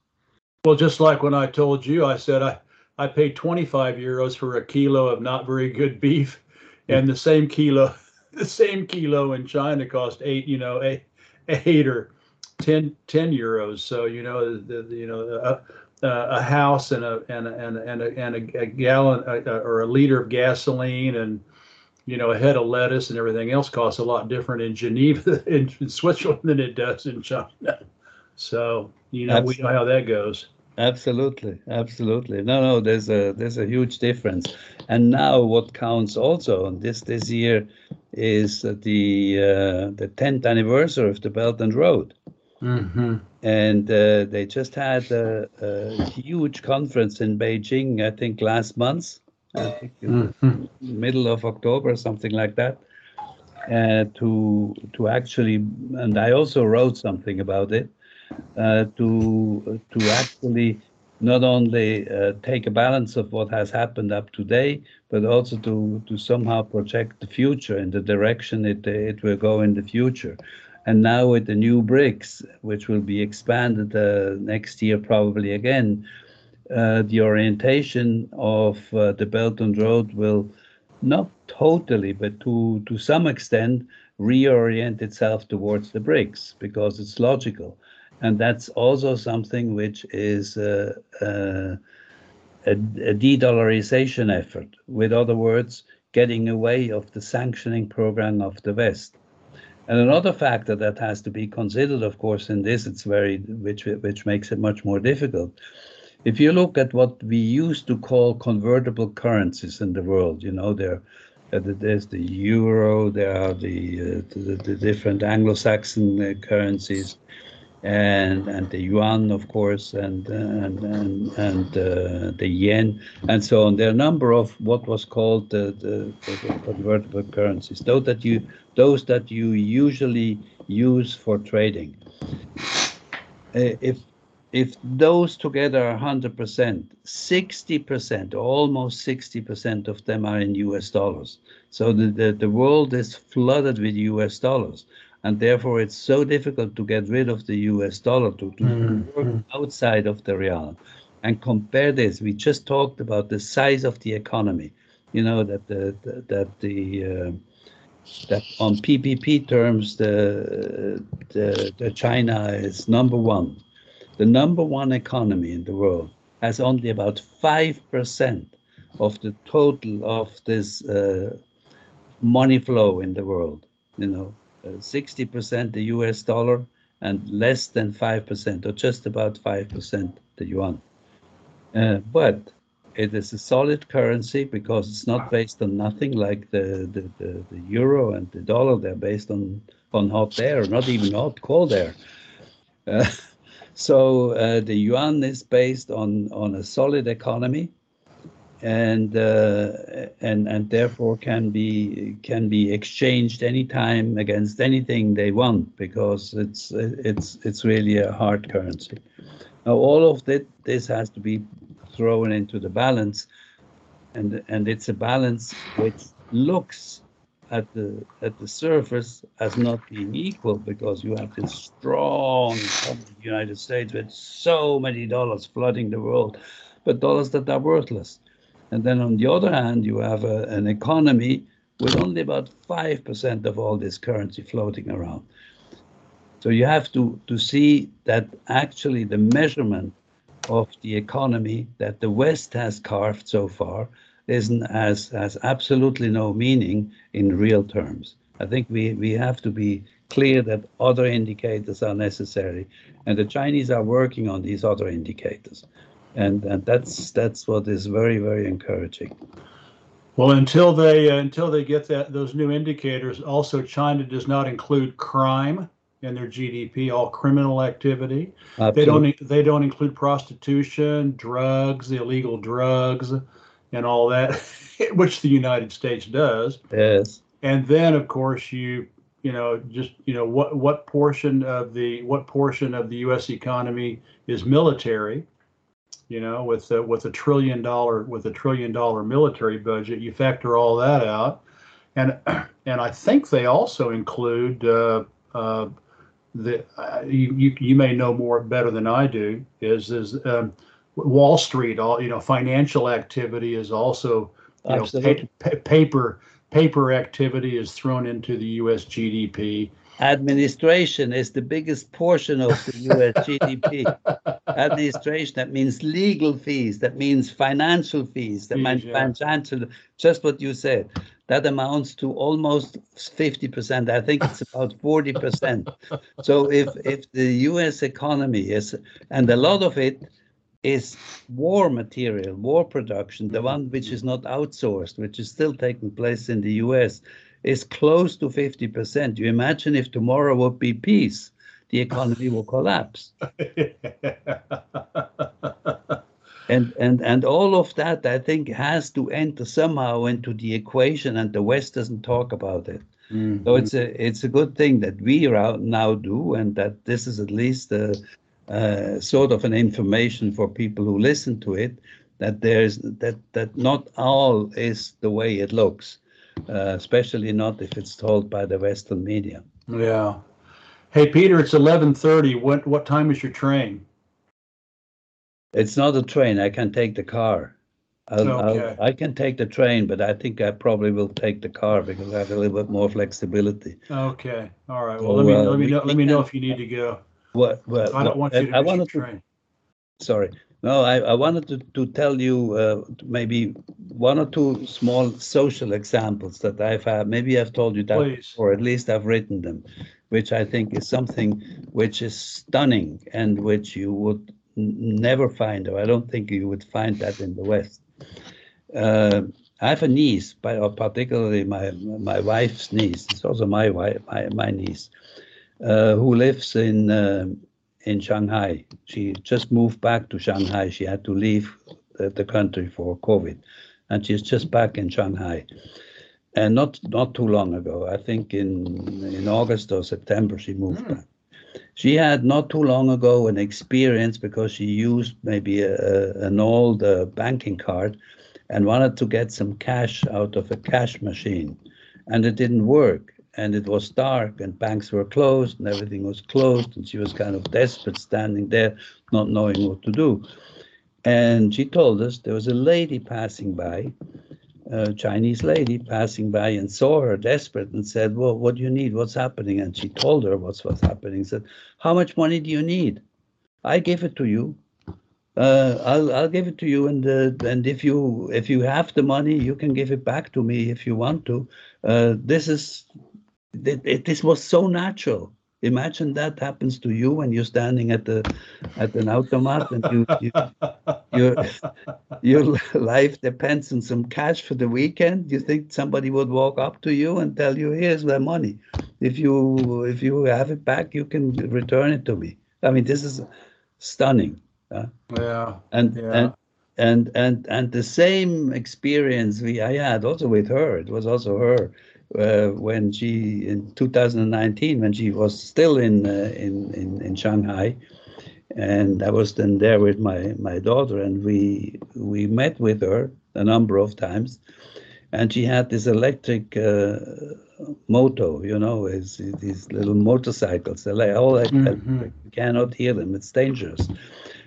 Well, just like when I told you, I said I, I paid 25 euros for a kilo of not very good beef, and the same kilo, the same kilo in China cost eight, you know, eight, eight or 10, 10 euros. So you know, the, the you know, a, a house and a and a, and a, and a, and a, a gallon uh, or a liter of gasoline and you know a head of lettuce and everything else costs a lot different in Geneva in, Switzerland than it does in China. So you know we know how that goes. Absolutely, absolutely. No, no, there's a there's a huge difference. And now what counts also on this this year is the uh, the 10th anniversary of the Belt and Road. Mm-hmm. And uh, they just had a, a huge conference in Beijing, I think last month, I think Mm-hmm. middle of October, something like that, uh, to to actually, and I also wrote something about it, uh, to to actually not only uh, take a balance of what has happened up today, but also to to somehow project the future in the direction it it will go in the future. And now with the new BRICS, which will be expanded uh, next year probably again, uh, the orientation of uh, the Belt and Road will not totally, but to to some extent reorient itself towards the BRICS because it's logical, and that's also something which is uh, uh, a, a de-dollarization effort. With other words, getting away of the sanctioning program of the West. And another factor that has to be considered, of course, in this, it's very which which makes it much more difficult. If you look at what we used to call convertible currencies in the world, you know, there, uh, there's the euro, there are the uh, the, the different Anglo-Saxon uh, currencies, and and the yuan, of course, and and and, and uh, the yen, and so on. There are a number of what was called the, the, the, convertible currencies. Those that you those that you usually use for trading. Uh, if if those together are 100%, 60%, almost 60% of them are in US dollars. So the, the, the world is flooded with US dollars and therefore it's so difficult to get rid of the US dollar to, to mm-hmm. work outside of the real. And compare this, we just talked about the size of the economy. You know that the, the that the uh, that on PPP terms the, the the China is number one. The number one economy in the world has only about five percent of the total of this uh, money flow in the world. You know, 60% the US dollar and less than 5% or just about 5% the yuan. Uh, but it is a solid currency because it's not based on nothing like the, the, the, the, euro and the dollar. They're based on, on hot air, not even hot, cold air. Uh, so uh, the yuan is based on, on a solid economy and uh, and and therefore can be can be exchanged anytime against anything they want because it's it's it's really a hard currency. Now all of that this has to be thrown into the balance, and and it's a balance which looks at the at the surface as not being equal because you have this strong United States with so many dollars flooding the world, but dollars that are worthless. And then on the other hand, you have a, an economy with only about 5% of all this currency floating around. So you have to, to see that actually the measurement of the economy that the West has carved so far isn't has, has absolutely no meaning in real terms. I think we, we have to be clear that other indicators are necessary, and the Chinese are working on these other indicators and and that's that's what is very very encouraging. Well, until they uh, until they get that those new indicators, also China does not include crime in their GDP, all criminal activity. Absolutely. They don't they don't include prostitution, drugs, illegal drugs, and all that, which the United States does. Yes. And then, of course, you you know just you know what what portion of the what portion of the U.S. economy is military you know, with a, with a trillion dollar with a trillion dollar military budget, you factor all that out, and and I think they also include uh, uh, the uh, you, you, you may know more better than I do is is um, Wall Street all you know financial activity is also you know pa- paper paper activity is thrown into the U.S. GDP administration is the biggest portion of the US GDP. administration, that means legal fees, that means financial fees, that means yeah. financial, just what you said. That amounts to almost 50%. I think it's about 40%. so if, if the US economy is, and a lot of it is war material, war production, the one which is not outsourced, which is still taking place in the US, is close to 50%. You imagine if tomorrow would be peace, the economy will collapse. and and and all of that I think has to enter somehow into the equation, and the West doesn't talk about it. Mm-hmm. So it's a it's a good thing that we now do, and that this is at least a, a sort of an information for people who listen to it that there's that that not all is the way it looks uh, especially not if it's told by the Western media. Yeah. Hey, Peter, it's 11:30. What what time is your train? It's not a train. I can take the car. I'll, okay. I'll, i can take the train, but I think I probably will take the car because I have a little bit more flexibility. Okay. All right. Well, so, let me uh, let me know, let me know if you need to go. What? Well, I don't want you to I, your train. To, sorry. No, I, I wanted to, to tell you uh, maybe one or two small social examples that I've had. Maybe I've told you that, Please. or at least I've written them, which I think is something which is stunning and which you would never find, or I don't think you would find that in the West. Uh, I have a niece, by, or particularly my my wife's niece. It's also my wife, my, my niece, uh, who lives in uh, in Shanghai. She just moved back to Shanghai. She had to leave the, the country for COVID, and she's just back in Shanghai. And not not too long ago, I think in in August or September, she moved Hmm. back. She had not too long ago an experience because she used maybe a, a- an old uh, banking card and wanted to get some cash out of a cash machine, and it didn't work. And it was dark, and banks were closed, and everything was closed, and she was kind of desperate, standing there, not knowing what to do. And she told us there was a lady passing by, a Chinese lady passing by, and saw her desperate and said, "Well, what do you need? What's happening?" And she told her what's what's happening. Said, "How much money do you need? I give it to you. Uh, I'll I'll give it to you, and uh, and if you if you have the money, you can give it back to me if you want to. Uh, this is it, it, this was so natural. Imagine that happens to you when you're standing at the at an automat and you, you your your life depends on some cash for the weekend. You think somebody would walk up to you and tell you, "Here's the money. If you if you have it back, you can return it to me." I mean, this is stunning. Yeah. And Yeah. and and and and the same experience we I had also with her. It was also her uh, when she in 2019 when she was still in uh, in, in in Shanghai, and I was then there with my my daughter, and we we met with her a number of times, and she had this electric uh, moto, you know, is these little motorcycles. They're like all like Mhm. you cannot hear them. It's dangerous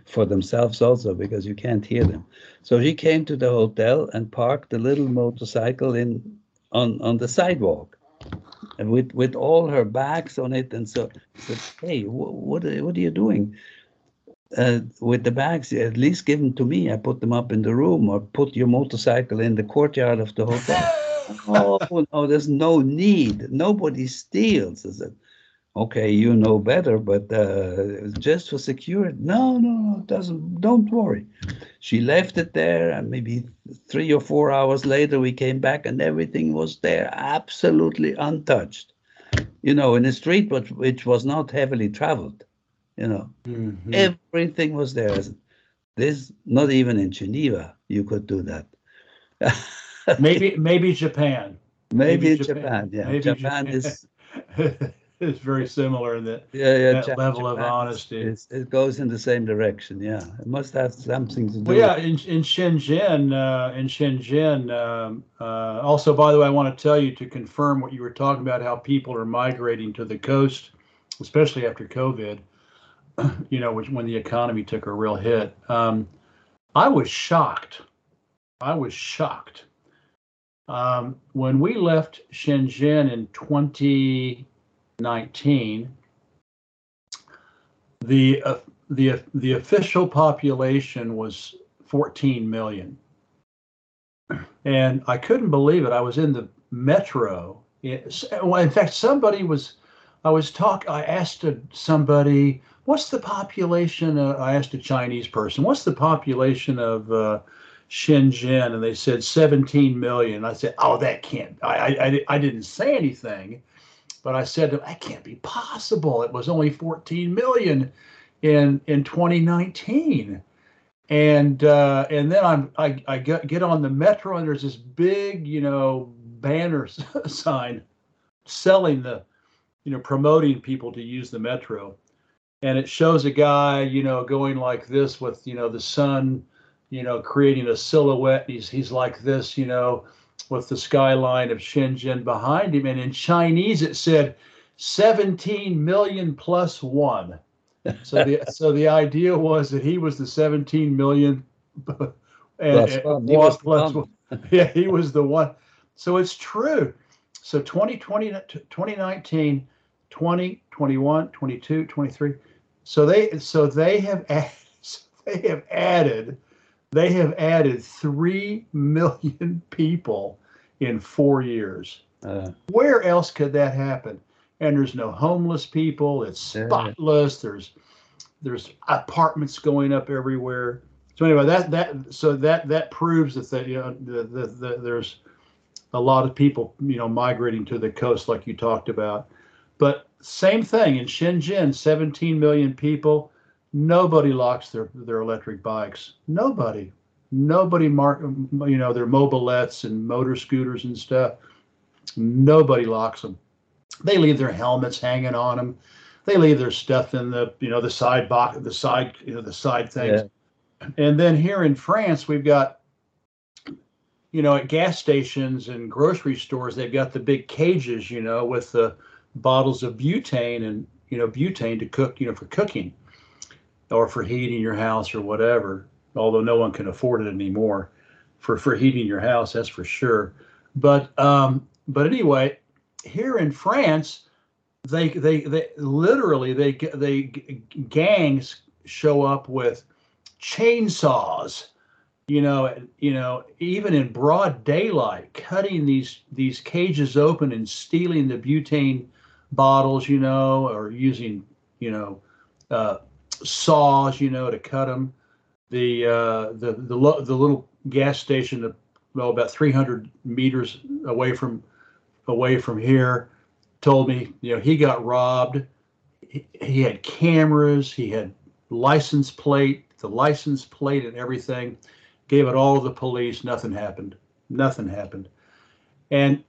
for themselves also because you can't hear them. So she came to the hotel and parked the little motorcycle in on on the sidewalk, and with with all her bags on it. And so I said, "Hey, wh- what are, what are you doing?" Uh, with the bags, at least give them to me. I put them up in the room, or put your motorcycle in the courtyard of the hotel. oh no, there's no need. Nobody steals. I said, okay, you know better, but uh, just for security. No, no, no, it doesn't. Don't worry. She left it there, and maybe three or four hours later, we came back, and everything was there, absolutely untouched. You know, in a street which, which was not heavily traveled. You know, Mhm. everything was there. This, not even in Geneva, you could do that. maybe maybe Japan. Maybe, maybe Japan. Japan. Yeah, Maybe Japan, Japan. is it's very similar in that yeah, yeah. that level of honesty. is- it goes in the same direction. Yeah, it must have something to do. Well, yeah, in, in Shenzhen, uh, in Shenzhen. Um, uh, also, by the way, I want to tell you to confirm what you were talking about, how people are migrating to the coast, especially after COVID. You know, which when the economy took a real hit. Um, I was shocked. I was shocked um, when we left Shenzhen in 2019. The uh, the the official population was 14 million. And i couldn't believe it. I was in the metro. In fact somebody was i was talk i asked somebody what's the population i asked a chinese person what's the population of uh, shenzhen? And they said 17 million. I said oh that can't i, I, I didn't say anything but i said that can't be possible. It was only 14 million in in 2019 and uh, and then I'm I, I get get on the metro and there's this big you know banner sign selling the you know promoting people to use the metro. And it shows a guy you know going like this with you know the sun you know creating a silhouette. He's he's like this you know with the skyline of Shenzhen behind him and in Chinese it said 17 million plus one. So the so the idea was that he was the 17 million and, Plus and plus one. yeah he was the one. So it's true. So 2020 2019 20 21 22 23 so they so they have added, they have added they have added 3 million people in 4 years Uh, where else could that happen? And there's no homeless people. It's Yeah. spotless. There's there's apartments going up everywhere. So anyway, that that so that that proves that the, you know the, the, the there's a lot of people you know migrating to the coast like you talked about. But same thing in Shenzhen, 17 million people. Nobody locks their their electric bikes. Nobody. Nobody mark you know their mobilettes and motor scooters and stuff. Nobody locks them. They leave their helmets hanging on them. They leave their stuff in the you know the side box, the side you know the side things. Yeah. And then here in France, we've got you know at gas stations and grocery stores, they've got the big cages, you know, with the bottles of butane and you know butane to cook, you know, for cooking or for heating your house or whatever. Although no one can afford it anymore for for heating your house, that's for sure. But um, but anyway, here in France, they they they literally they they gangs show up with chainsaws you know you know even in broad daylight cutting these these cages open and stealing the butane bottles you know or using you know uh, saws you know to cut them the uh, the the, the little gas station well about 300 meters away from away from here told me, you know, he got robbed. He, he had cameras, he had license plate, the license plate and everything. Gave it all to the police. Nothing happened. Nothing happened. And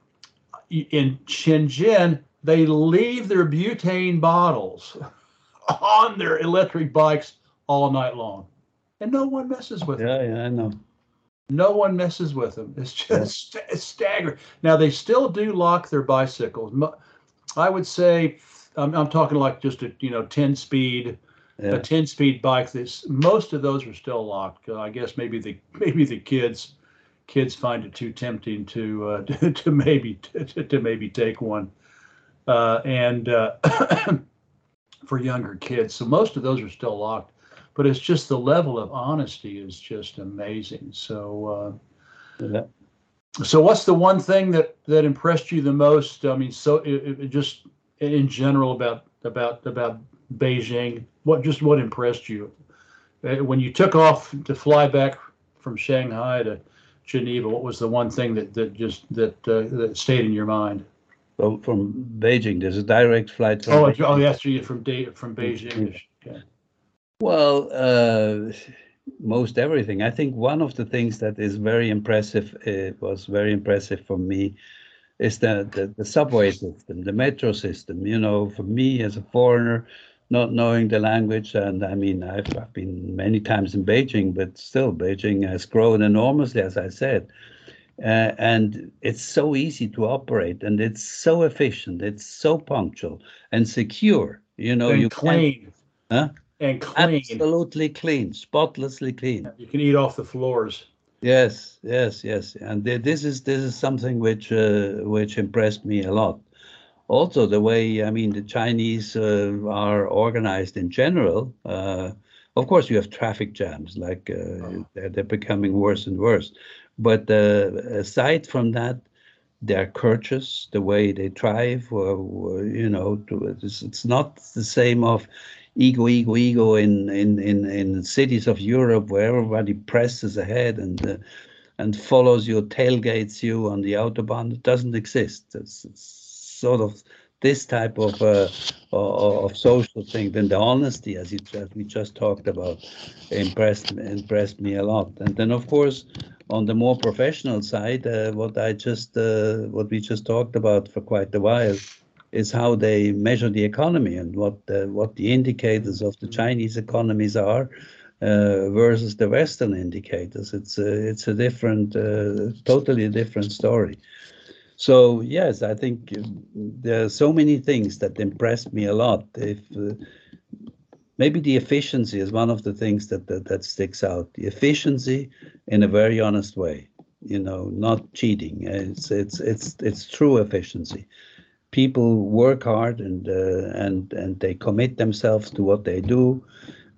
in Shenzhen, they leave their butane bottles on their electric bikes all night long, and no one messes with yeah, them. Yeah, yeah, I know. No one messes with them. It's just yeah. it's staggering. Now they still do lock their bicycles. I would say I'm, I'm talking like just a you know 10 speed, yeah. a 10 speed bike. This most of those are still locked. Uh, I guess maybe the maybe the kids kids find it too tempting to uh, to, to, maybe to, to, maybe take one, uh, and uh, for younger kids. So most of those are still locked but it's just the level of honesty is just amazing. So, uh, yeah. so what's the one thing that that impressed you the most? I mean, so it, it just in general about about about Beijing. What just what impressed you uh, when you took off to fly back from Shanghai to Geneva? What was the one thing that that just that uh, that stayed in your mind? Well, from Beijing, there's a direct flight. From oh, Beijing. oh, yes, from from Beijing. Okay. Well, uh, most everything. I think one of the things that is very impressive, it uh, was very impressive for me, is the, the, the subway system, the metro system. You know, for me as a foreigner, not knowing the language, and I mean, I've, I've been many times in Beijing, but still, Beijing has grown enormously, as I said. Uh, and it's so easy to operate, and it's so efficient, it's so punctual and secure. You know, and you clean. Huh? and clean. Absolutely clean, spotlessly clean. You can eat off the floors. Yes, yes, yes, and this is this is something which uh, which impressed me a lot. Also, the way I mean the Chinese uh, are organized in general. Uh, of course, you have traffic jams, like uh, oh. they're, they're, becoming worse and worse. But uh, aside from that, they're courteous. The way they drive, or, or you know, it's, it's not the same of ego, ego, ego in, in, in, in cities of Europe where everybody presses ahead and uh, and follows you, tailgates you on the autobahn. It doesn't exist. It's, it's sort of this type of uh, of social thing. Then the honesty, as, you, as we just talked about, impressed impressed me a lot. And then of course, on the more professional side, uh, what I just uh, what we just talked about for quite a while is how they measure the economy and what the, what the indicators of the mm. Chinese economies are uh, versus the Western indicators. It's a, it's a different, uh, totally different story. So yes, I think there are so many things that impressed me a lot. If uh, maybe the efficiency is one of the things that, that that sticks out. The efficiency in a very honest way, you know, not cheating. It's it's it's it's true efficiency people work hard and uh, and and they commit themselves to what they do.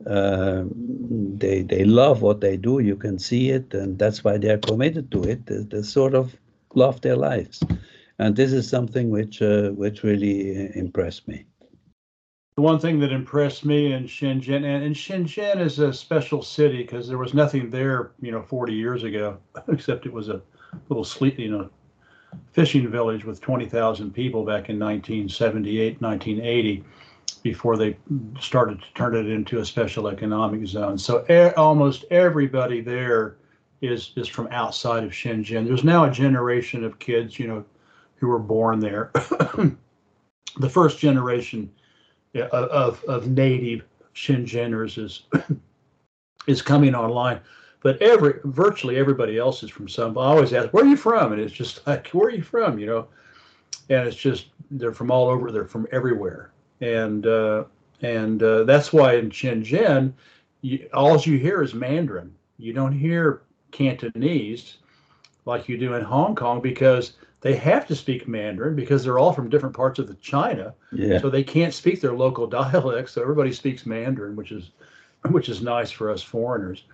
Uh, they they love what they do. You can see it, and that's why they're committed to it. They, they sort of love their lives, and this is something which uh, which really impressed me. One thing that impressed me in Shenzhen, and, and Shenzhen is a special city because there was nothing there, you know, 40 years ago, except it was a little sleep, you know, fishing village with 20,000 people back in 1978, 1980, before they started to turn it into a special economic zone. So e- almost everybody there is is from outside of Shenzhen. There's now a generation of kids, you know, who were born there. the first generation yeah, of, of, native Shenzheners is is coming online. But every virtually everybody else is from some. I always ask, "Where are you from?" And it's just like, "Where are you from?" You know, and it's just they're from all over. They're from everywhere, and uh, and uh, that's why in Shenzhen, you, all you hear is Mandarin. You don't hear Cantonese like you do in Hong Kong because they have to speak Mandarin because they're all from different parts of the China. Yeah. So they can't speak their local dialects. So everybody speaks Mandarin, which is which is nice for us foreigners.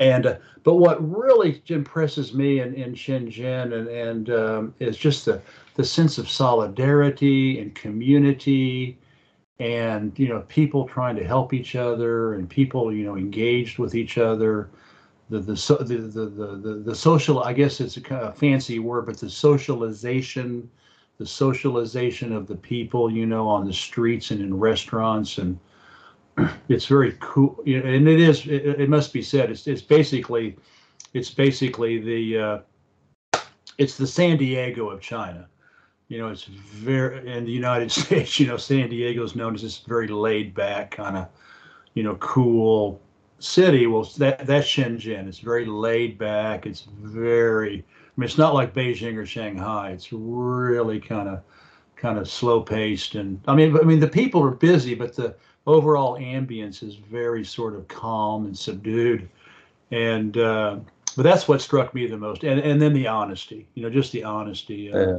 And uh, but what really impresses me in, in Shenzhen and and um, is just the the sense of solidarity and community, and you know people trying to help each other and people you know engaged with each other. The the so, the, the the the social I guess it's a kind of fancy word, but the socialization, the socialization of the people you know on the streets and in restaurants and it's very cool you know, and it is it, it must be said it's, it's basically it's basically the uh, it's the san diego of china. You know it's very in the united states you know san diego is known as this very laid back kind of you know cool city well that that's shenzhen. It's very laid back. It's very i mean it's not like beijing or shanghai. It's really kind of kind of slow paced and i mean i mean the people are busy but the overall ambience is very sort of calm and subdued. And uh, but that's what struck me the most. And and then the honesty you know just the honesty uh, Yeah.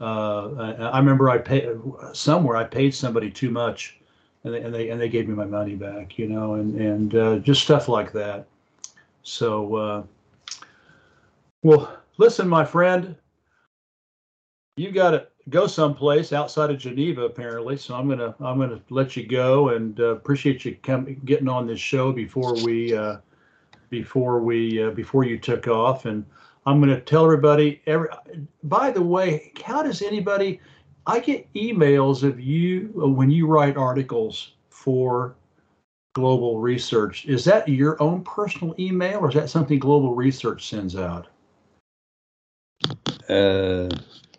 uh, I, I remember i paid somewhere i paid somebody too much and they, and they and they gave me my money back you know and and uh, just stuff like that so uh, well listen my friend you got to go someplace outside of Geneva, apparently. So I'm gonna I'm gonna let you go and uh, appreciate you coming getting on this show before we uh, before we uh, before you took off. And I'm gonna tell everybody. Every by the way, how does anybody? I get emails of you uh, when you write articles for Global Research. Is that your own personal email, or is that something Global Research sends out? Uh,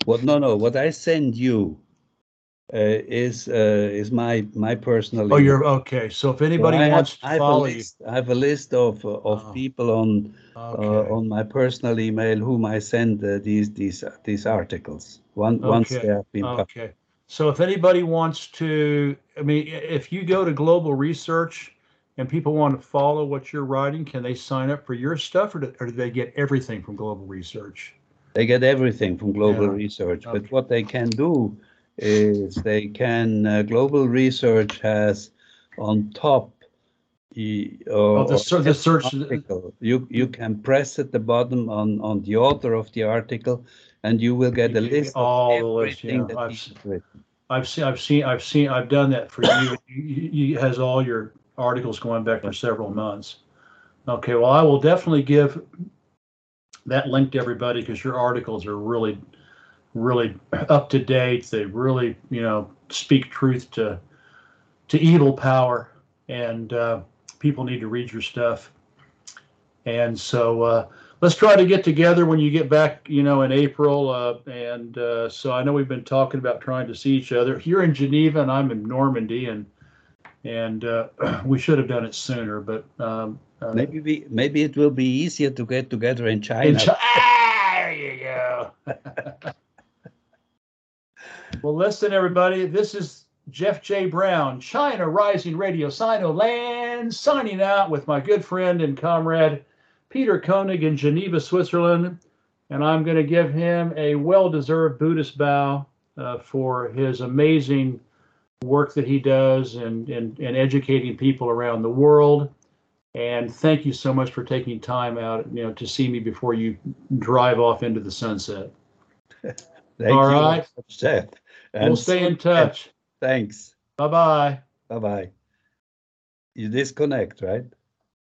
what? No, no. What I send you is uh, is my my personal. Oh, email. you're okay. So if anybody have- wants to have a follow you, I have a list of uh, of Oh. people on okay. uh, on my personal email whom I send uh, these these these articles. One, Once they have been published. Okay. So if anybody wants to, I mean, if you go to Global Research and people want to follow what you're writing, can they sign up for your stuff or do, or do they get everything from Global Research? They get everything from Global Yeah. Research, Okay. but what they can do is they can uh, Global Research has on top. e- Oh, the, ser- the search, article. You you can press at the bottom on on the author of the article, and you will get a You list all of the list, everything yeah. that I've he's s- written. I've seen, I've seen, I've seen, I've done that for you. You, you has all your articles going back for several months. Okay, well, I will definitely give that link to everybody because your articles are really, really up to date. They really, you know, speak truth to to evil power, and uh, people need to read your stuff. And so uh, let's try to get together when you get back, you know, in April. Uh, and uh, so I know we've been talking about trying to see each other. You're in Geneva and I'm in Normandy, and and uh, we should have done it sooner. But um, uh, Maybe we maybe it will be easier to get together in China. in Chi- ah, there you go. well, listen, everybody. This is Jeff J. Brown, China Rising Radio, Sinoland, signing out with my good friend and comrade Peter Koenig in Geneva, Switzerland. And I'm going to give him a well deserved Buddhist bow uh, for his amazing work that he does in, in, in educating people around the world. And thank you so much for taking time out, you know, to see me before you drive off into the sunset. Thank All you, right. Jeff. we'll And stay in touch. Thanks. Bye bye. Bye bye. You disconnect, right?